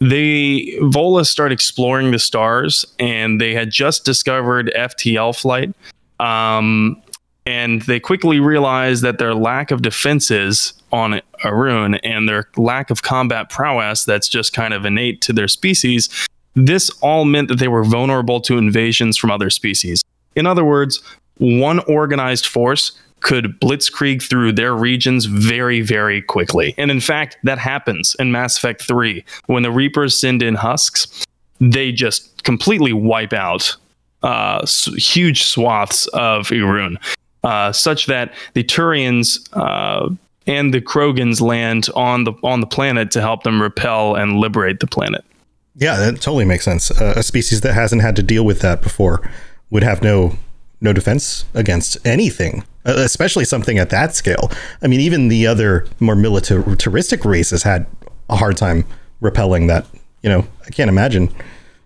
they Volus started exploring the stars, and they had just discovered FTL flight. Um, and they quickly realized that their lack of defenses on Irune and their lack of combat prowess that's just kind of innate to their species this all meant that they were vulnerable to invasions from other species. In other words, one organized force could blitzkrieg through their regions very, very quickly. And in fact, that happens in Mass Effect 3. When the Reapers send in husks, they just completely wipe out uh, huge swaths of Irune, uh, such that the Turians uh, and the Krogans land on the on the planet to help them repel and liberate the planet. Yeah, that totally makes sense. Uh, a species that hasn't had to deal with that before would have no no defense against anything, especially something at that scale. I mean, even the other more militaristic races had a hard time repelling that. You know, I can't imagine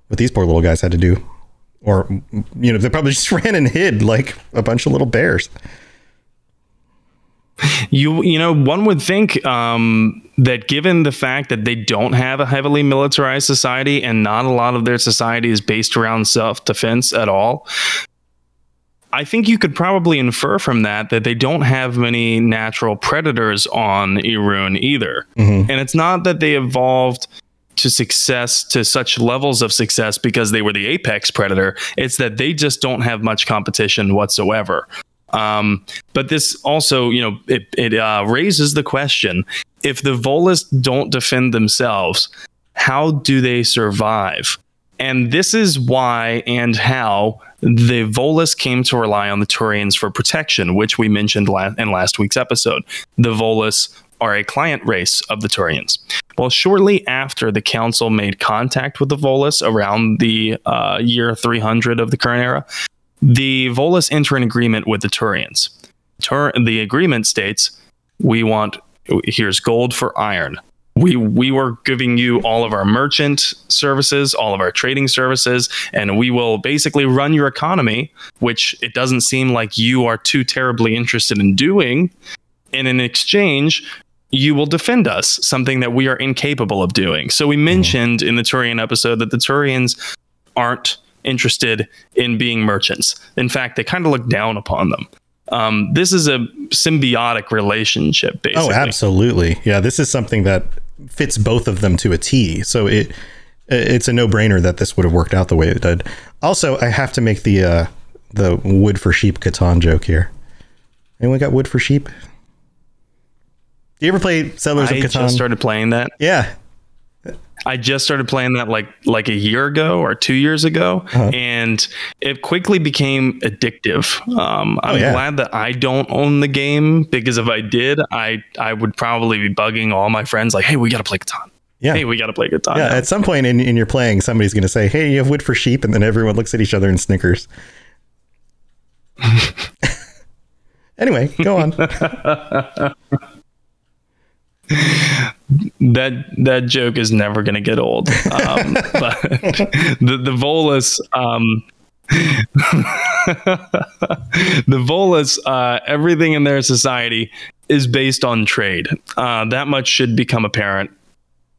what these poor little guys had to do. Or, you know, they probably just ran and hid like a bunch of little bears. You you know one would think um, that given the fact that they don't have a heavily militarized society and not a lot of their society is based around self defense at all, I think you could probably infer from that that they don't have many natural predators on Irune either. And it's not that they evolved to success to such levels of success because they were the apex predator. It's that they just don't have much competition whatsoever. Um, but this also, you know, it, it uh, raises the question if the Volus don't defend themselves, how do they survive? And this is why and how the Volus came to rely on the Turians for protection, which we mentioned in last week's episode. The Volus are a client race of the Turians. Well, shortly after the Council made contact with the Volus around the uh, year 300 of the current era, the Volus enter an agreement with the Turians. Tur- the agreement states, "We want here's gold for iron. We we were giving you all of our merchant services, all of our trading services, and we will basically run your economy, which it doesn't seem like you are too terribly interested in doing. And in exchange, you will defend us, something that we are incapable of doing. So we mm-hmm. mentioned in the Turian episode that the Turians aren't interested in being merchants. In fact, they kind of look down upon them. Um, this is a symbiotic relationship, basically. Oh, absolutely. Yeah, this is something that fits both of them to a T. So it it's a no brainer that this would have worked out the way it did. Also, I have to make the uh, the wood for sheep Catan joke here. Anyone got wood for sheep? Do you ever play Settlers I of Catan? just started playing that. Yeah. I just started playing that like like a year ago or two years ago, Uh-huh. and it quickly became addictive. Um, I'm Oh, yeah. glad that I don't own the game because if I did, I I would probably be bugging all my friends like, "Hey, we got to play Catan. Yeah. Hey, we got to play Catan." Yeah, now." at some point in, in your playing, somebody's going to say, "Hey, you have wood for sheep," and then everyone looks at each other and snickers. anyway, go on. that that joke is never going to get old. Um, but the the Volus, um, the Volus, uh, everything in their society is based on trade. Uh, that much should become apparent.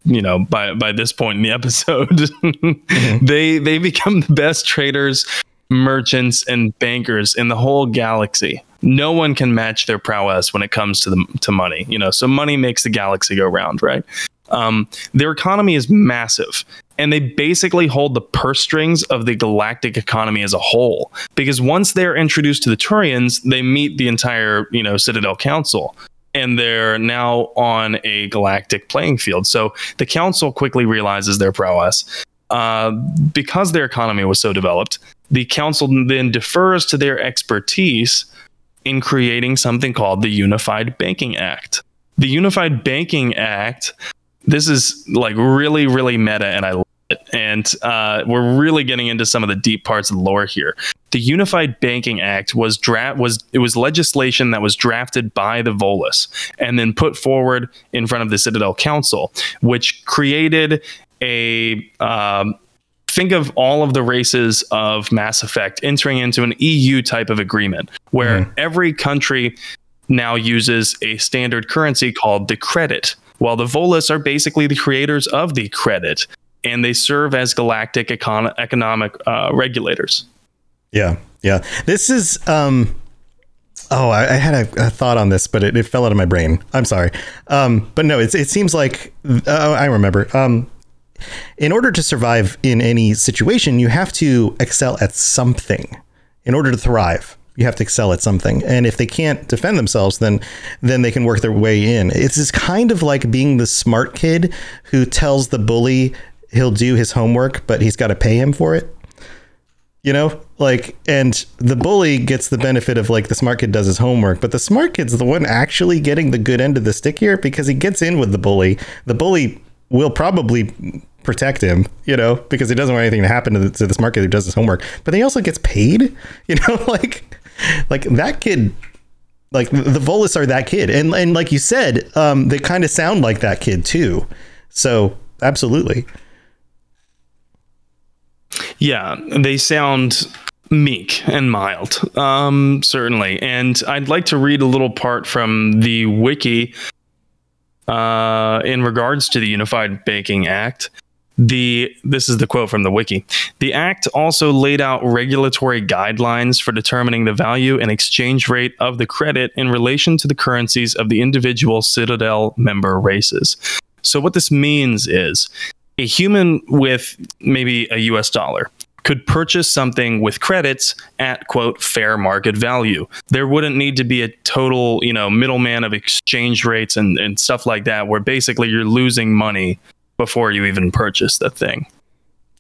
You know, by by this point in the episode, they they become the best traders, merchants, and bankers in the whole galaxy. No one can match their prowess when it comes to the to money. You know, so money makes the galaxy go round, right? Um, their economy is massive. and they basically hold the purse strings of the galactic economy as a whole. Because once they're introduced to the Turians, they meet the entire, you know, Citadel Council. And they're now on a galactic playing field. So the council quickly realizes their prowess. Uh, because their economy was so developed, the council then defers to their expertise in creating something called the Unified Banking Act. The Unified Banking Act, this is like really, really meta, and I love it. And uh, we're really getting into some of the deep parts of the lore here. The Unified Banking Act was draft was it was legislation that was drafted by the Volus and then put forward in front of the Citadel Council, which created a um, think of all of the races of Mass Effect entering into an EU type of agreement where every country now uses a standard currency called the credit, while the Volus are basically the creators of the credit and they serve as galactic econ- economic uh, regulators. Yeah, yeah. This is um oh, I, I had a, a thought on this, but it, it fell out of my brain. I'm sorry. Um, but no, it's, it seems like uh, I remember. Um, in order to survive in any situation, you have to excel at something. In order to thrive, you have to excel at something. And if they can't defend themselves, then then they can work their way in. It's just kind of like being the smart kid who tells the bully he'll do his homework, but he's got to pay him for it. You know, like, and the bully gets the benefit of like the smart kid does his homework, but the smart kid's the one actually getting the good end of the stick here because he gets in with the bully. The bully will probably protect him, you know, because he doesn't want anything to happen to the, to the smart kid who does his homework. But he also gets paid, you know, like like that kid. Like the Volus are that kid, and and like you said, um, they kind of sound like that kid too. So absolutely, Yeah, they sound meek and mild, um, certainly. And I'd like to read a little part from the wiki uh, in regards to the Unified Banking Act. The this is the quote from the wiki. The act also laid out regulatory guidelines for determining the value and exchange rate of the credit in relation to the currencies of the individual Citadel member races. So what this means is a human with maybe a US dollar could purchase something with credits at quote fair market value. There wouldn't need to be a total, you know, middleman of exchange rates and, and stuff like that where basically you're losing money before you even purchase the thing.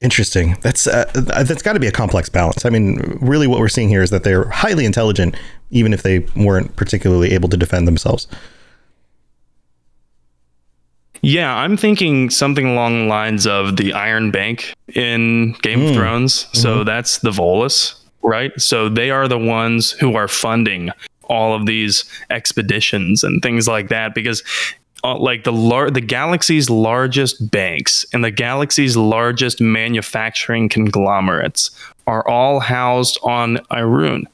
interesting. That's uh, that's got to be a complex balance. I mean, really, what we're seeing here is that they're highly intelligent, even if they weren't particularly able to defend themselves. Yeah, I'm thinking something along the lines of the Iron Bank in Game of Thrones. So that's the Volus, right? So they are the ones who are funding all of these expeditions and things like that because uh, like the lar- the galaxy's largest banks and the galaxy's largest manufacturing conglomerates are all housed on Irune.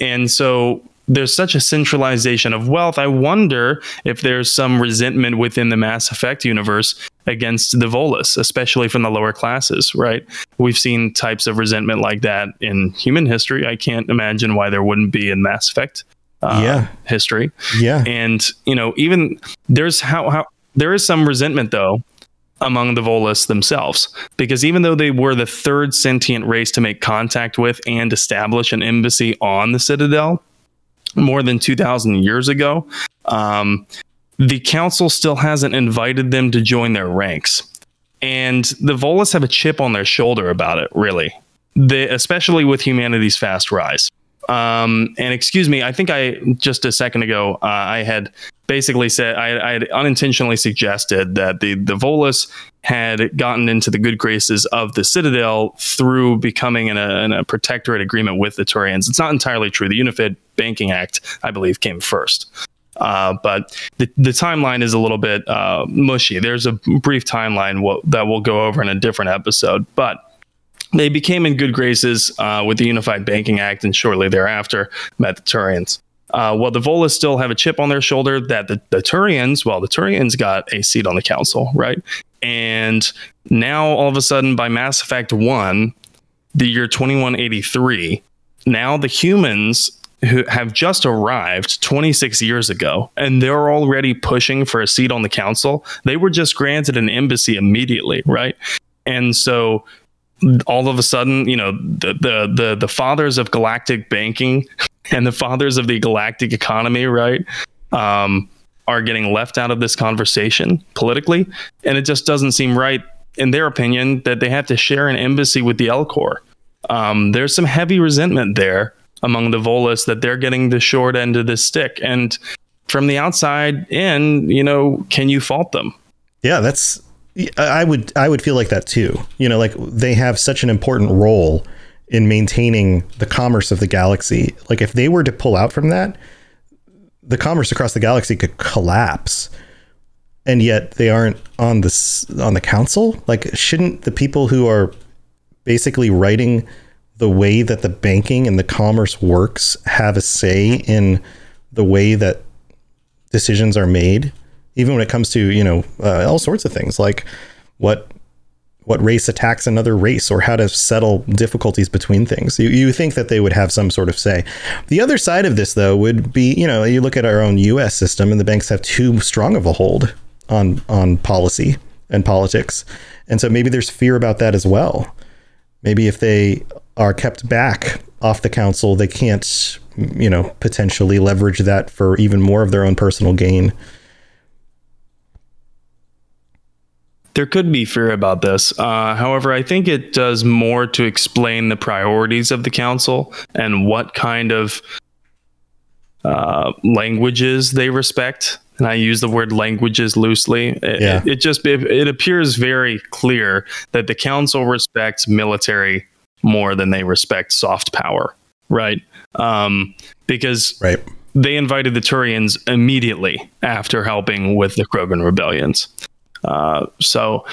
And so there's such a centralization of wealth. I wonder if there's some resentment within the Mass Effect universe against the Volus, especially from the lower classes, right? We've seen types of resentment like that in human history. I can't imagine why there wouldn't be in Mass Effect uh, Yeah. history. Yeah. And, you know, even there's how, how there is some resentment though among the Volus themselves because even though they were the third sentient race to make contact with and establish an embassy on the Citadel more than 2000 years ago, um, the council still hasn't invited them to join their ranks. And the Volus have a chip on their shoulder about it, really. They, especially with humanity's fast rise. Um, and excuse me, I think I just a second ago uh, I had basically said I, I had unintentionally suggested that the the Volus had gotten into the good graces of the Citadel through becoming in a, in a protectorate agreement with the Turians. It's not entirely true. The Unified Banking Act, I believe, came first. Uh, but the, the timeline is a little bit uh, mushy. There's a brief timeline that we'll go over in a different episode. But they became in good graces uh, with the Unified Banking Act and shortly thereafter met the Turians. Uh, well, the Volus still have a chip on their shoulder that the, the Turians, well, the Turians got a seat on the council, right? And now all of a sudden, by Mass Effect 1, the year 2183, now the humans who have just arrived 26 years ago and they're already pushing for a seat on the council. They were just granted an embassy immediately, right? and so all of a sudden, you know, the the the, the fathers of galactic banking and the fathers of the galactic economy, right, um, are getting left out of this conversation politically, and it just doesn't seem right, in their opinion, that they have to share an embassy with the Elcor. Um, there's some heavy resentment there among the Volus that they're getting the short end of the stick, and from the outside in, you know, can you fault them? Yeah, that's I would I would feel like that too. You know, like they have such an important role in maintaining the commerce of the galaxy. Like if they were to pull out from that, the commerce across the galaxy could collapse. And yet they aren't on this on the council. Like shouldn't the people who are basically writing the way that the banking and the commerce works have a say in the way that decisions are made? Even when it comes to you know uh, all sorts of things like what what race attacks another race or how to settle difficulties between things. You, you think that they would have some sort of say. The other side of this though would be you know you look at our own us system and the banks have too strong of a hold on on policy and politics. And so maybe there's fear about that as well. Maybe if they are kept back off the council they can't you know potentially leverage that for even more of their own personal gain There could be fear about this. Uh, however, I think it does more to explain the priorities of the council and what kind of uh, languages they respect. And I use the word languages loosely. It, Yeah. it, just it, it appears very clear that the council respects military more than they respect soft power, right? Um, because right. they invited the Turians immediately after helping with the Krogan rebellions. Uh, so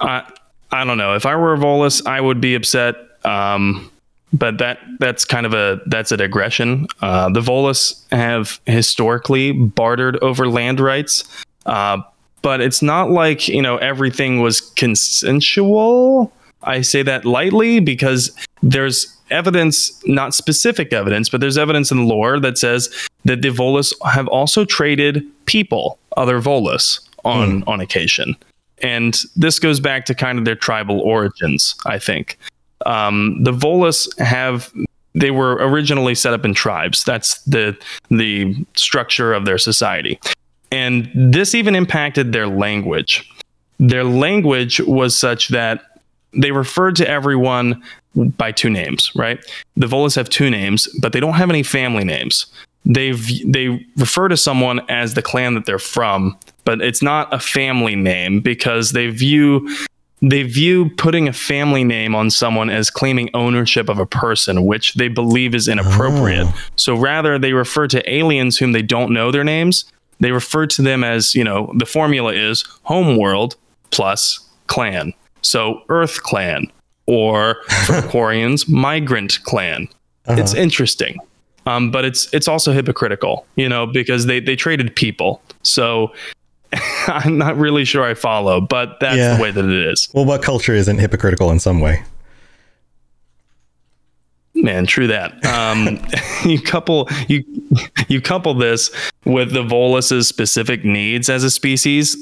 I I don't know. If I were a Volus, I would be upset. Um, but that that's kind of a that's a digression. Uh, the Volus have historically bartered over land rights, uh, but it's not like you know everything was consensual. I say that lightly because there's evidence, not specific evidence, but there's evidence in lore that says that the Volus have also traded people, other Volus, on on occasion, and this goes back to kind of their tribal origins. I think um, the Volus have they were originally set up in tribes. That's the the structure of their society, and this even impacted their language. Their language was such that they referred to everyone by two names, right? The Volus have two names, but they don't have any family names. They've they refer to someone as the clan that they're from, but it's not a family name because they view they view putting a family name on someone as claiming ownership of a person, which they believe is inappropriate. Oh. So rather, they refer to aliens whom they don't know their names. They refer to them as, you know, the formula is homeworld plus clan. So Earth clan or for Quarians, migrant clan. It's uh-huh. interesting. Um, but it's it's also hypocritical, you know, because they, they traded people. So I'm not really sure I follow, but that's Yeah. the way that it is. well what culture isn't hypocritical in some way Man, true that. Um, you couple you you couple this with the Volus's specific needs as a species,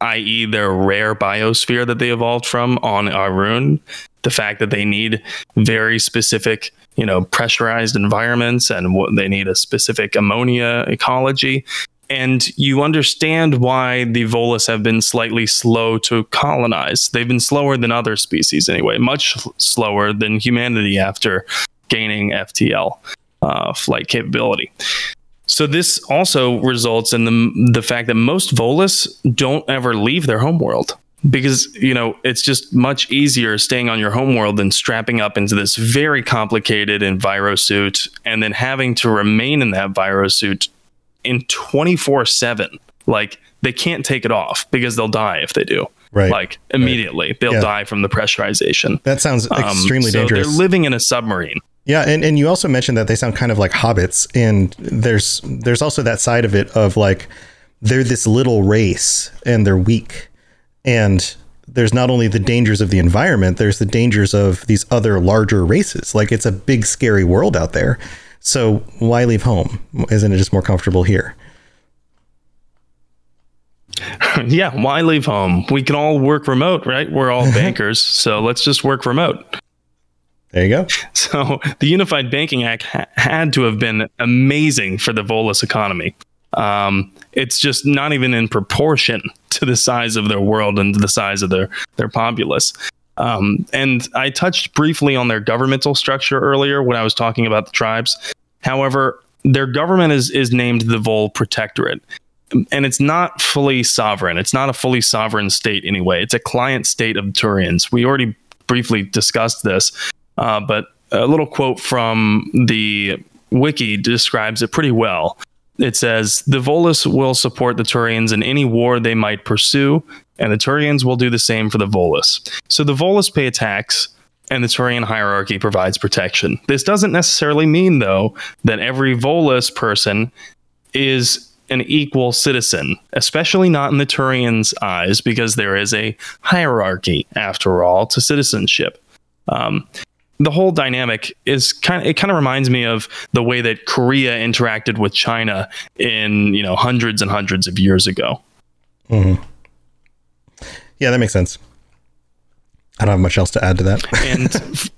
i.e., their rare biosphere that they evolved from on Irune, the fact that they need very specific, you know, pressurized environments and what they need a specific ammonia ecology. And you understand why the Volus have been slightly slow to colonize. They've been slower than other species anyway, much slower than humanity after gaining FTL uh, flight capability. So this also results in the the fact that most Volus don't ever leave their homeworld because you know it's just much easier staying on your homeworld than strapping up into this very complicated enviro suit and then having to remain in that virosuit in 24/7 like they can't take it off because they'll die if they do. Right. like immediately. They'll Yeah. die from the pressurization. That sounds Um, extremely so dangerous. they're living in a submarine. Yeah, and, and you also mentioned that they sound kind of like hobbits, and there's there's also that side of it of like they're this little race and they're weak, and there's not only the dangers of the environment, there's the dangers of these other larger races. Like it's a big scary world out there. So why leave home? Isn't it just more comfortable here? yeah, why leave home? We can all work remote, right? We're all bankers, so let's just work remote. There you go. So the Unified Banking Act ha- had to have been amazing for the Volus economy. Um, it's just not even in proportion to the size of their world and the size of their their populace. Um, and I touched briefly on their governmental structure earlier when I was talking about the tribes. However, their government is is named the Vol Protectorate, and it's not fully sovereign. It's not a fully sovereign state anyway. It's a client state of Turians. We already briefly discussed this, uh, but a little quote from the wiki describes it pretty well. It says the Volus will support the Turians in any war they might pursue, and the Turians will do the same for the Volus. So the Volus pay a tax, and the Turian hierarchy provides protection. This doesn't necessarily mean, though, that every Volus person is an equal citizen, especially not in the Turians' eyes, because there is a hierarchy, after all, to citizenship. Um, the whole dynamic is kind of it kind of reminds me of the way that Korea interacted with China in you know hundreds and hundreds of years ago. hmm Yeah, that makes sense. I don't have much else to add to that. And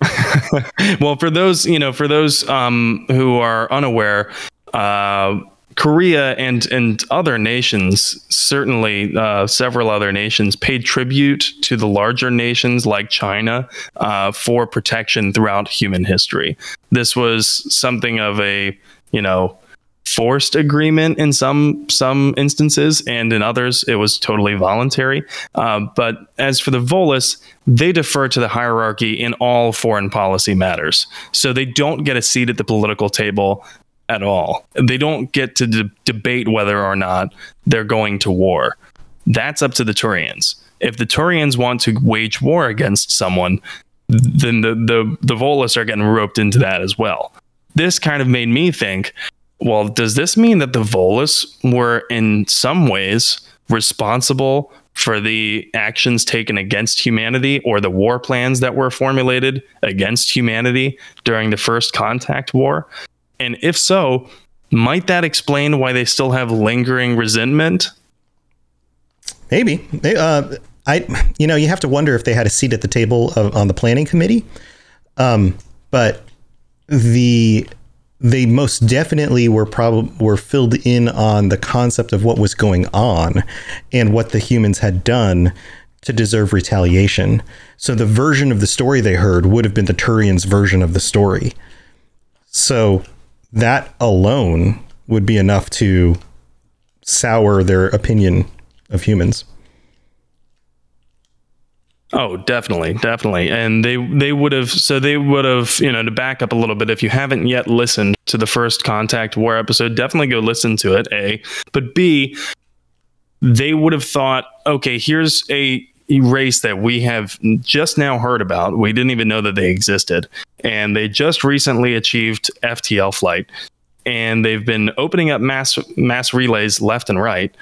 well, for those you know, for those um, who are unaware, uh, Korea and and other nations, certainly uh, several other nations, paid tribute to the larger nations like China uh, for protection throughout human history. This was something of a you know forced agreement in some some instances, and in others it was totally voluntary. Uh, but as for the Volus, they defer to the hierarchy in all foreign policy matters, so they don't get a seat at the political table at all. They don't get to de- debate whether or not they're going to war. That's up to the Turians. If the Turians want to wage war against someone, then the the the Volus are getting roped into that as well. This kind of made me think, well, does this mean that the Volus were in some ways responsible for the actions taken against humanity or the war plans that were formulated against humanity during the first contact war? And if so, might that explain why they still have lingering resentment? Maybe. Uh, I, you know, you have to wonder if they had a seat at the table of, on the planning committee. Um, but the they most definitely were probably were filled in on the concept of what was going on and what the humans had done to deserve retaliation. So the version of the story they heard would have been the Turians' version of the story. So that alone would be enough to sour their opinion of humans. Oh, definitely, definitely. And they they would have so they would have, you know, to back up a little bit, if you haven't yet listened to the first Contact War episode, definitely go listen to it, A. But B, they would have thought, okay, here's a race that we have just now heard about. We didn't even know that they existed. And they just recently achieved FTL flight. And they've been opening up mass mass relays left and right.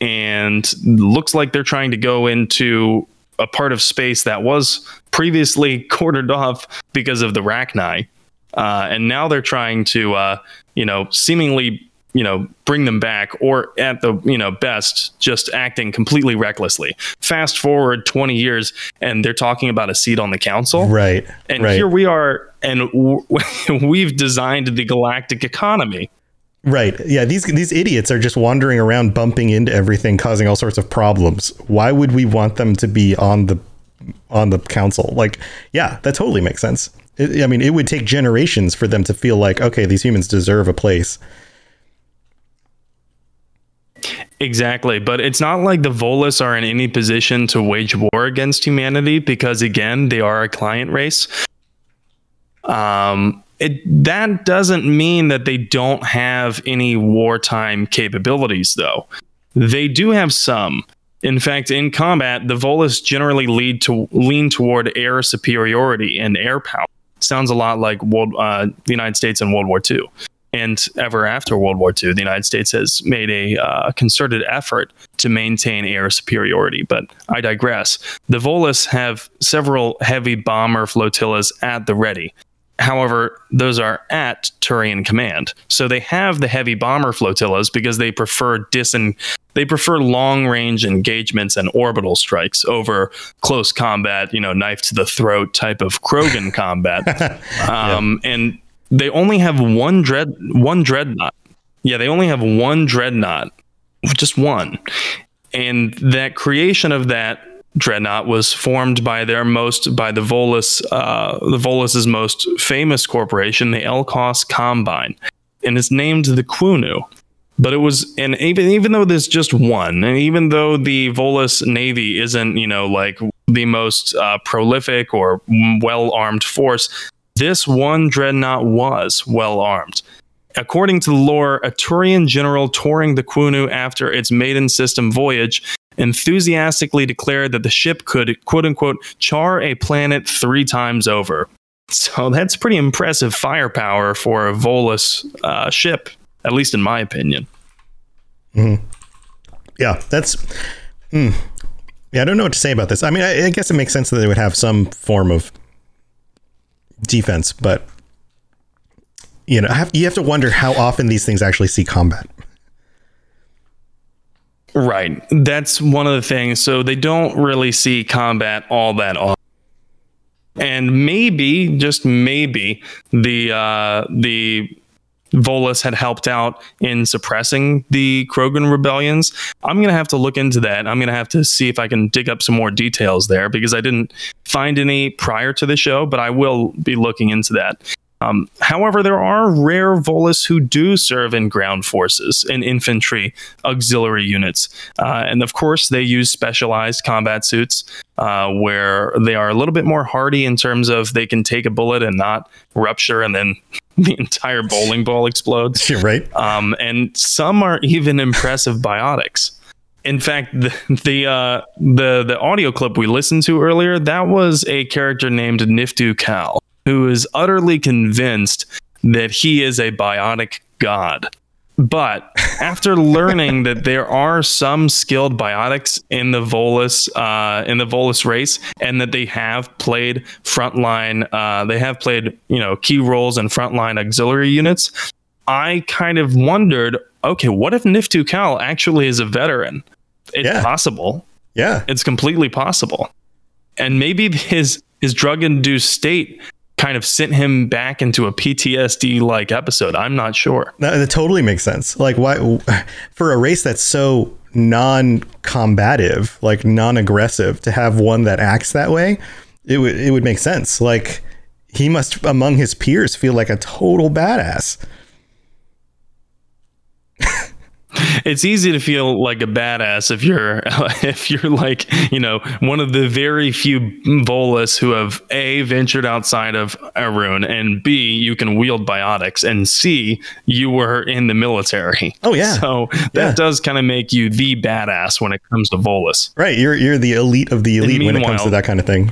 And looks like they're trying to go into a part of space that was previously quartered off because of the Rachni. Uh, and now they're trying to, uh, you know, seemingly, you know, bring them back, or at the, you know, best, just acting completely recklessly. Fast forward 20 years, and they're talking about a seat on the council. Right. And right. here we are, and w- we've designed the galactic economy. Right. Yeah, these these idiots are just wandering around bumping into everything causing all sorts of problems. Why would we want them to be on the on the council? Like, yeah, that totally makes sense. It, I mean, it would take generations for them to feel like, okay, these humans deserve a place. Exactly, but it's not like the Volus are in any position to wage war against humanity because again, they are a client race. Um it that doesn't mean that they don't have any wartime capabilities though. They do have some. In fact, in combat, the Volus generally lead to lean toward air superiority and air power. Sounds a lot like world, uh, the United States in World War II. And ever after World War II, the United States has made a uh, concerted effort to maintain air superiority. But I digress. The Volus have several heavy bomber flotillas at the ready. However, those are at Turian command. So they have the heavy bomber flotillas because they prefer disen- they prefer long range engagements and orbital strikes over close combat, you know, knife to the throat type of Krogan combat. Um, and they only have one dread one dreadnought. Yeah, they only have one dreadnought. Just one. And that creation of that dreadnought was formed by their most by the Volus uh, the Volus's most famous corporation, the Elkoss Combine, and it's named the Kwunu. But it was, and even even though there's just one, and even though the Volus Navy isn't, you know, like the most uh, prolific or well armed force, this one dreadnought was well armed. According to the lore, a Turian general touring the Kwunu after its maiden system voyage enthusiastically declared that the ship could, quote unquote, char a planet three times over. So that's pretty impressive firepower for a Volus uh, ship, at least in my opinion. Mhm. Yeah, that's. hmm. Yeah, I don't know what to say about this. I mean, I, I guess it makes sense that they would have some form of defense, but you know, have, you have to wonder how often these things actually see combat. Right. That's one of the things. So they don't really see combat all that often. And maybe, just maybe, the uh, the Volus had helped out in suppressing the Krogan rebellions. I'm gonna have to look into that. I'm gonna have to see if I can dig up some more details there because I didn't find any prior to the show, but I will be looking into that. Um, however, there are rare Volus who do serve in ground forces and infantry auxiliary units. Uh, and of course, they use specialized combat suits uh, where they are a little bit more hardy in terms of they can take a bullet and not rupture and then the entire bowling ball explodes. You're right. Um, and some are even impressive biotics. In fact, the the, uh, the the audio clip we listened to earlier that was a character named Niftu Cal, who is utterly convinced that he is a biotic god. But after learning that there are some skilled biotics in the Volus uh, in the Volus race, and that they have played frontline, uh, they have played you know key roles in frontline auxiliary units. I kind of wondered, okay, what if Niftu Cal actually is a veteran? It's Yeah. possible. Yeah. It's completely possible. And maybe his his drug induced state kind of sent him back into a PTSD like episode. I'm not sure. That, that totally makes sense. Like, why for a race that's so non-combative, like non-aggressive, to have one that acts that way, it would it would make sense. Like, he must among his peers feel like a total badass. It's easy to feel like a badass if you're if you're like, you know, one of the very few Volus who have A ventured outside of Irune and B you can wield biotics and C you were in the military. Oh, yeah. So that Yeah. does kind of make you the badass when it comes to Volus. Right. You're you're the elite of the elite when it comes to that kind of thing.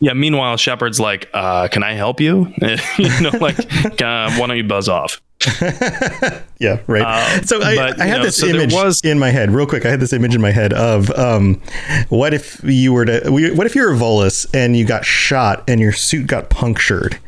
Yeah. Meanwhile, Shepard's like, uh, "Can I help you?" you know, like, uh, "Why don't you buzz off?" Yeah, right. Uh, so I, but, I had know, this so image was- in my head, real quick. I had this image in my head of um, what if you were to, what if you're a Volus and you got shot and your suit got punctured,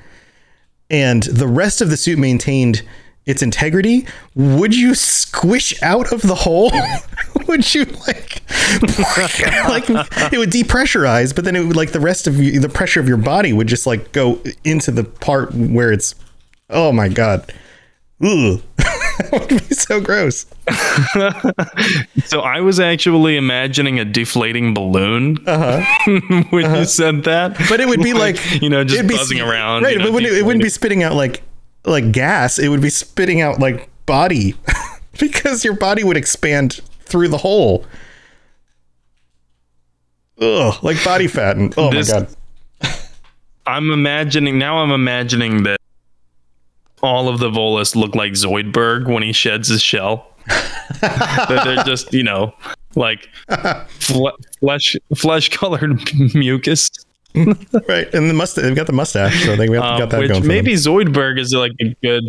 and the rest of the suit maintained its integrity? Would you squish out of the hole? would you like, like it would depressurize, but then it would like the rest of you, the pressure of your body would just like go into the part where it's. Oh my god. Ugh. that would be so gross. So I was actually imagining a deflating balloon uh-huh. when you said that. But it would be like you know, just it'd be- buzzing around. Right, you know, but wouldn't, it wouldn't be spitting out like like gas. It would be spitting out like body because your body would expand through the hole. Ugh, like body fat and oh This- my god. I'm imagining now. I'm imagining that all of the Volus look like Zoidberg when he sheds his shell. that they're just you know like fle- flesh flesh colored mucus. right, and the mustache. They've got the mustache, so they got, Um, got that which going. Maybe. Zoidberg is like a good.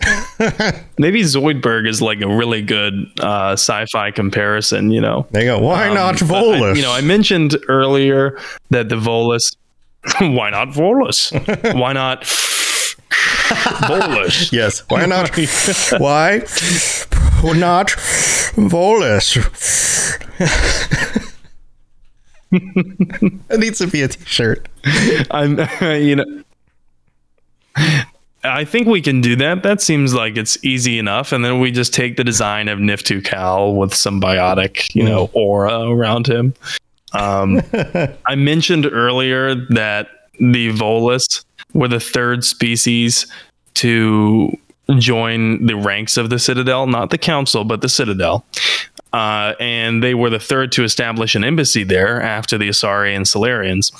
maybe Zoidberg is like a really good uh, sci-fi comparison. You know, They go. Why Um, not but I- Volus? you know, I mentioned earlier that the Volus. Why not Volus? Why not Volus? Yes. Why not? Why not Volus? it needs to be a t-shirt. I'm, you know, I think we can do that. That seems like it's easy enough, and then we just take the design of Niftu Cal with some biotic, you know, aura around him. Um, I mentioned earlier that the Volus were the third species to join the ranks of the Citadel, not the Council, but the Citadel. Uh, and they were the third to establish an embassy there after the Asari and Salarians.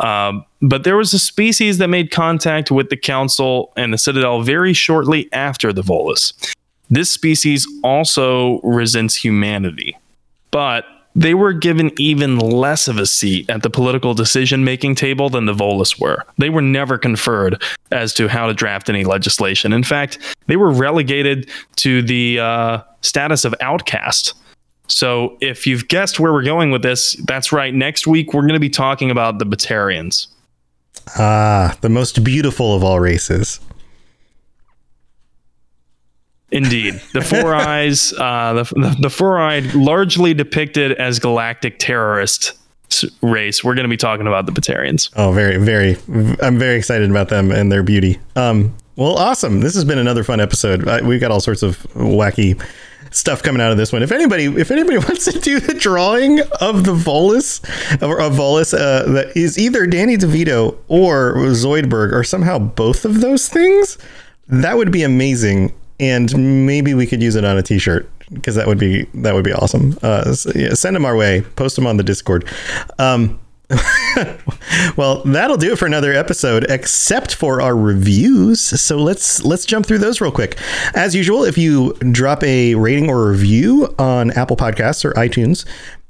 Um, but there was a species that made contact with the Council and the Citadel very shortly after the Volus. This species also resents humanity, but they were given even less of a seat at the political decision making table than the Volus were. They were never conferred as to how to draft any legislation. In fact, they were relegated to the uh, status of outcast. So, if you've guessed where we're going with this, that's right. Next week, we're going to be talking about the Batarians. Ah, the most beautiful of all races. Indeed, the Four Eyes, uh, the, the the Four Eyed, largely depicted as galactic terrorist race. We're going to be talking about the Batarians. Oh, very, very. I'm very excited about them and their beauty. Um, well, awesome. This has been another fun episode. Uh, we've got all sorts of wacky stuff coming out of this one. If anybody, if anybody wants to do the drawing of the Volus, or of Volus, uh, that is either Danny DeVito or Zoidberg, or somehow both of those things, that would be amazing. And maybe we could use it on a T-shirt because that would be that would be awesome. Uh, so, yeah, send them our way. Post them on the Discord. Um, well, that'll do it for another episode, except for our reviews. So let's let's jump through those real quick. As usual, if you drop a rating or review on Apple Podcasts or iTunes,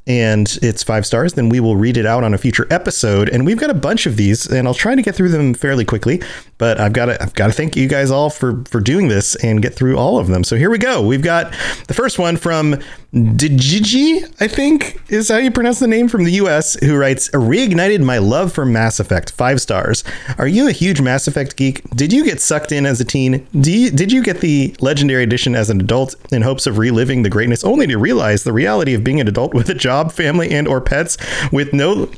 and it's five stars, then we will read it out on a future episode. And we've got a bunch of these, and I'll try to get through them fairly quickly. But I've got to I've got to thank you guys all for for doing this and get through all of them. So here we go. We've got the first one from Dijiji, I think is how you pronounce the name from the US, who writes, Reignited my love for Mass Effect, five stars. Are you a huge Mass Effect geek? Did you get sucked in as a teen? You, did you get the Legendary Edition as an adult in hopes of reliving the greatness, only to realize the reality of being an adult with a job, family, and or pets with no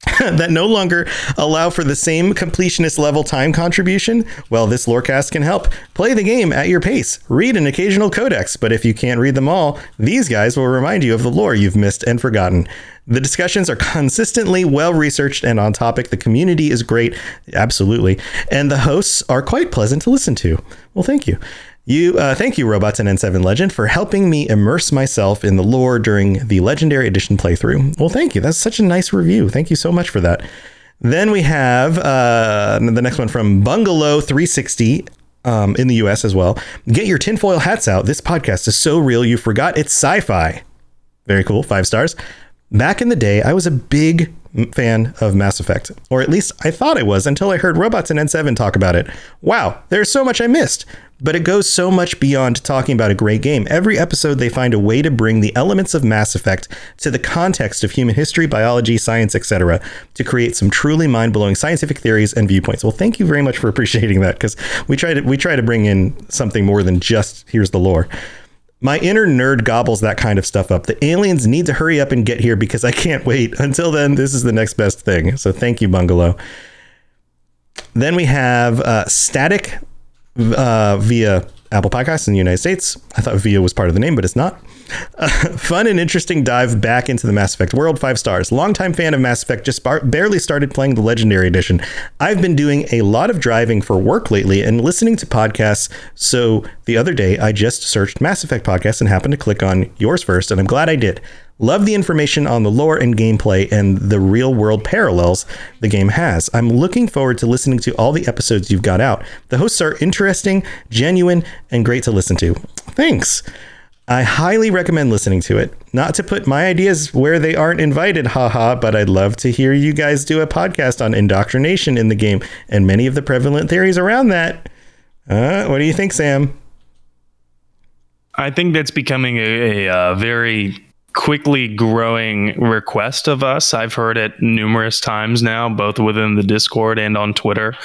that no longer allow for the same completionist level time contribution? Well, this lorecast can help. Play the game at your pace. Read an occasional codex, but if you can't read them all, these guys will remind you of the lore you've missed and forgotten. The discussions are consistently well researched and on topic. The community is great, absolutely, and the hosts are quite pleasant to listen to. Well, thank you. You, uh, thank you, Robots and N7 Legend, for helping me immerse myself in the lore during the Legendary Edition playthrough. Well, thank you. That's such a nice review. Thank you so much for that. Then we have uh, the next one from Bungalow 360 um, in the US as well. Get your tinfoil hats out. This podcast is so real you forgot it's sci fi. Very cool. Five stars. Back in the day, I was a big fan of Mass Effect, or at least I thought I was until I heard Robots and N7 talk about it. Wow, there's so much I missed. But it goes so much beyond talking about a great game. Every episode, they find a way to bring the elements of Mass Effect to the context of human history, biology, science, etc., to create some truly mind-blowing scientific theories and viewpoints. Well, thank you very much for appreciating that, because we try to we try to bring in something more than just here's the lore. My inner nerd gobbles that kind of stuff up. The aliens need to hurry up and get here because I can't wait. Until then, this is the next best thing. So thank you, Bungalow. Then we have uh, Static uh, via Apple Podcasts in the United States. I thought Via was part of the name, but it's not. Uh, fun and interesting dive back into the Mass Effect world. Five stars. Longtime fan of Mass Effect. Just bar- barely started playing the Legendary Edition. I've been doing a lot of driving for work lately and listening to podcasts. So the other day, I just searched Mass Effect podcasts and happened to click on yours first, and I'm glad I did. Love the information on the lore and gameplay and the real world parallels the game has. I'm looking forward to listening to all the episodes you've got out. The hosts are interesting, genuine, and great to listen to. Thanks. I highly recommend listening to it. Not to put my ideas where they aren't invited, haha, but I'd love to hear you guys do a podcast on indoctrination in the game and many of the prevalent theories around that. Uh, what do you think, Sam? I think that's becoming a, a, uh very quickly growing request of us. I've heard it numerous times now, both within the Discord and on Twitter.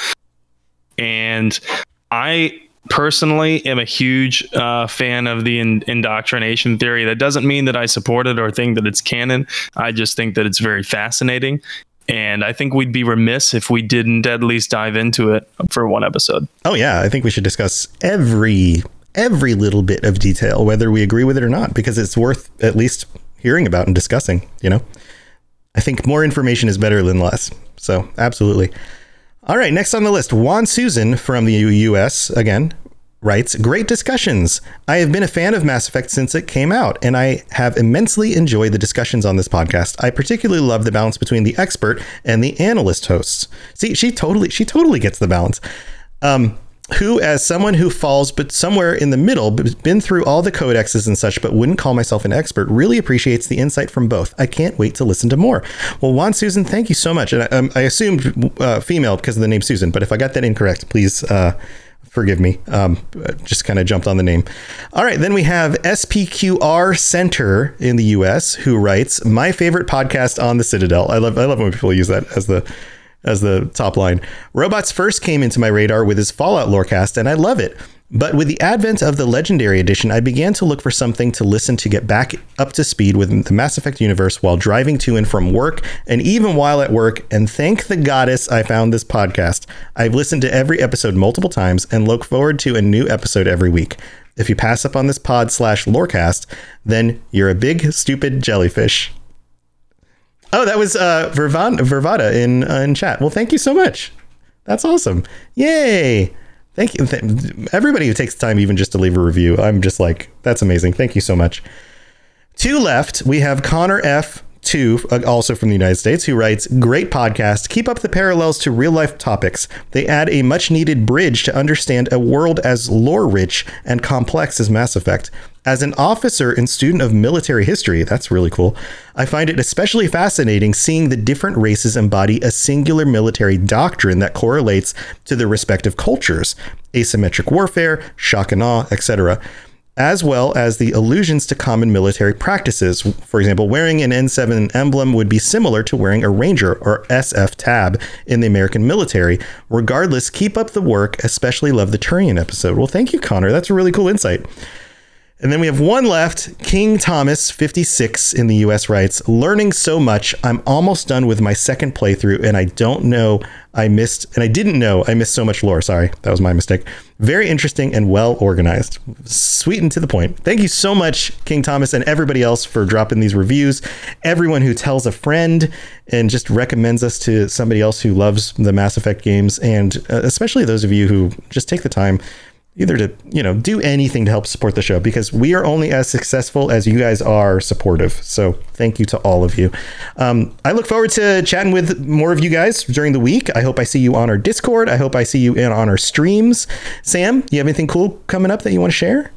And I personally am a huge uh, fan of the in- indoctrination theory. That doesn't mean that I support it or think that it's canon. I just think that it's very fascinating. And I think we'd be remiss if we didn't at least dive into it for one episode. Oh yeah, I think we should discuss every every little bit of detail, whether we agree with it or not, because it's worth at least hearing about and discussing. You know, I think more information is better than less. So absolutely. All right, next on the list, Juan Susan from the U.S. again writes, Great discussions. I have been a fan of Mass Effect since it came out, and I have immensely enjoyed the discussions on this podcast. I particularly love the balance between the expert and the analyst hosts. See, she totally she totally gets the balance. Um, who, as someone who falls but somewhere in the middle, been through all the codexes and such, but wouldn't call myself an expert, really appreciates the insight from both. I can't wait to listen to more. Well, Juan Susan, thank you so much. And I, um, I assumed uh, female because of the name Susan, but if I got that incorrect, please uh, forgive me. Um, just kind of jumped on the name. All right, then we have SPQR Center in the U.S. who writes, "My favorite podcast on the Citadel." I love I love when people use that as the as the top line. Robots first came into my radar with his Fallout lorecast, and I love it. But with the advent of the Legendary Edition, I began to look for something to listen to get back up to speed with the Mass Effect universe while driving to and from work, and even while at work. And thank the goddess I found this podcast. I've listened to every episode multiple times and look forward to a new episode every week. If you pass up on this pod slash lorecast, then you're a big, stupid jellyfish. Oh, that was uh, Vervan- Vervada in uh, in chat. Well, thank you so much. That's awesome. Yay! Thank you, Th- everybody who takes the time even just to leave a review. I'm just like, that's amazing. Thank you so much. Two left. We have Connor F. Two, uh, also from the United States, who writes, Great podcast. Keep up the parallels to real life topics. They add a much needed bridge to understand a world as lore rich and complex as Mass Effect. As an officer and student of military history, that's really cool. I find it especially fascinating seeing the different races embody a singular military doctrine that correlates to their respective cultures asymmetric warfare, shock and awe, etc as well as the allusions to common military practices. For example, wearing an N7 emblem would be similar to wearing a Ranger or SF tab in the American military. Regardless, keep up the work, especially love the Turian episode. Well, thank you, Connor. That's a really cool insight. And then we have one left. King Thomas, 56 in the US, writes Learning so much. I'm almost done with my second playthrough, and I don't know I missed, and I didn't know I missed so much lore. Sorry, that was my mistake. Very interesting and well organized. Sweet and to the point. Thank you so much, King Thomas, and everybody else for dropping these reviews. Everyone who tells a friend and just recommends us to somebody else who loves the Mass Effect games, and uh, especially those of you who just take the time either to you know do anything to help support the show because we are only as successful as you guys are supportive. So thank you to all of you. Um, i look forward to chatting with more of you guys during the week. I hope i see you on our discord. I hope i see you in on our streams. Sam you have anything cool coming up that you want to share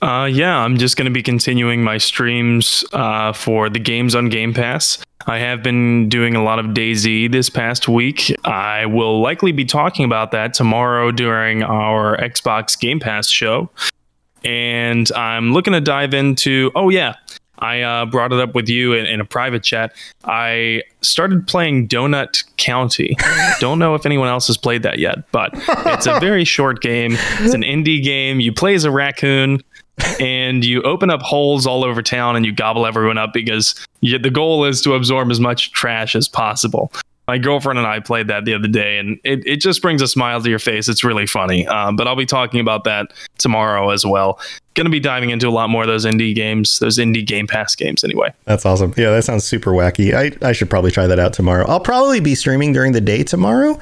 Uh, yeah, I'm just going to be continuing my streams uh, for the games on Game Pass. I have been doing a lot of DayZ this past week. I will likely be talking about that tomorrow during our Xbox Game Pass show. And I'm looking to dive into, oh, yeah, I uh, brought it up with you in, in a private chat. I started playing Donut County. Don't know if anyone else has played that yet, but it's a very short game. It's an indie game. You play as a raccoon and you open up holes all over town and you gobble everyone up because you, the goal is to absorb as much trash as possible. My girlfriend and I played that the other day, and it, it just brings a smile to your face. It's really funny. Uh, but I'll be talking about that tomorrow as well. Going to be diving into a lot more of those indie games, those indie Game Pass games, anyway. That's awesome. Yeah, that sounds super wacky. I, I should probably try that out tomorrow. I'll probably be streaming during the day tomorrow,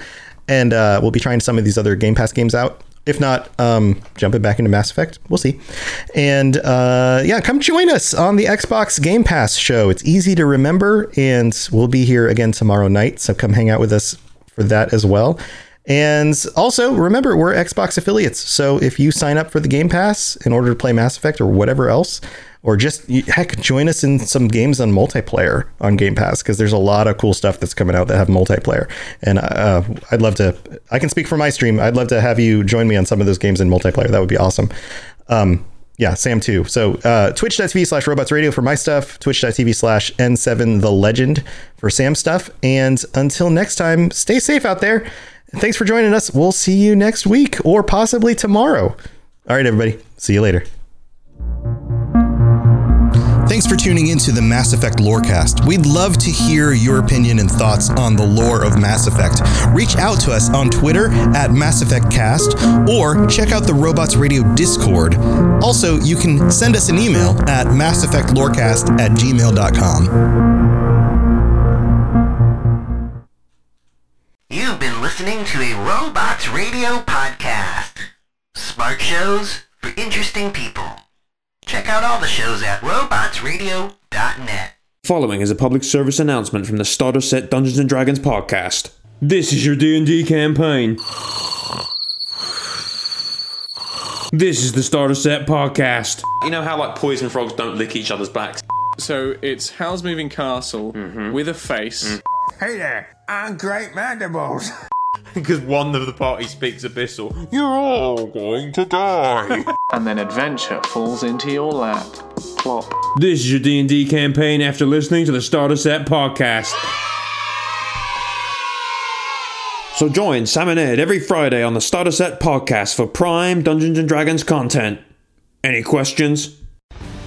and uh, we'll be trying some of these other Game Pass games out. If not, um, back into Mass Effect. We'll see. And uh, yeah, come join us on the Xbox Game Pass show. It's easy to remember, and we'll be here again tomorrow night. So come hang out with us for that as well. And also, remember, we're Xbox affiliates. So if you sign up for the Game Pass in order to play Mass Effect or whatever else, or just heck, join us in some games on multiplayer on Game Pass because there's a lot of cool stuff that's coming out that have multiplayer. And uh, I'd love to, I can speak for my stream. I'd love to have you join me on some of those games in multiplayer. That would be awesome. Um, Yeah, Sam too. So uh, twitch.tv slash robots radio for my stuff, twitch.tv slash N7 the legend for Sam stuff. And until next time, stay safe out there. Thanks for joining us. We'll see you next week or possibly tomorrow. All right, everybody. See you later. Thanks for tuning into the Mass Effect Lorecast. We'd love to hear your opinion and thoughts on the lore of Mass Effect. Reach out to us on Twitter at Mass Effect Cast or check out the Robots Radio Discord. Also, you can send us an email at masseffectlorecast at gmail.com. You've been listening to a Robots Radio podcast. Smart shows for interesting people. Check out all the shows at robotsradio.net. Following is a public service announcement from the Starter Set Dungeons and Dragons podcast. This is your D&D campaign. This is the Starter Set podcast. You know how like poison frogs don't lick each other's backs? So it's Howl's Moving Castle mm-hmm. with a face. Mm. Hey there, I'm Great Mandibles. Because one of the party speaks abyssal. You're all going to die. and then adventure falls into your lap. Plop. this is your D&D campaign after listening to the Starter Set podcast. So join Sam and Ed every Friday on the Starter Set podcast for prime Dungeons and Dragons content. Any questions?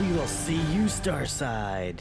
We will see you Starside.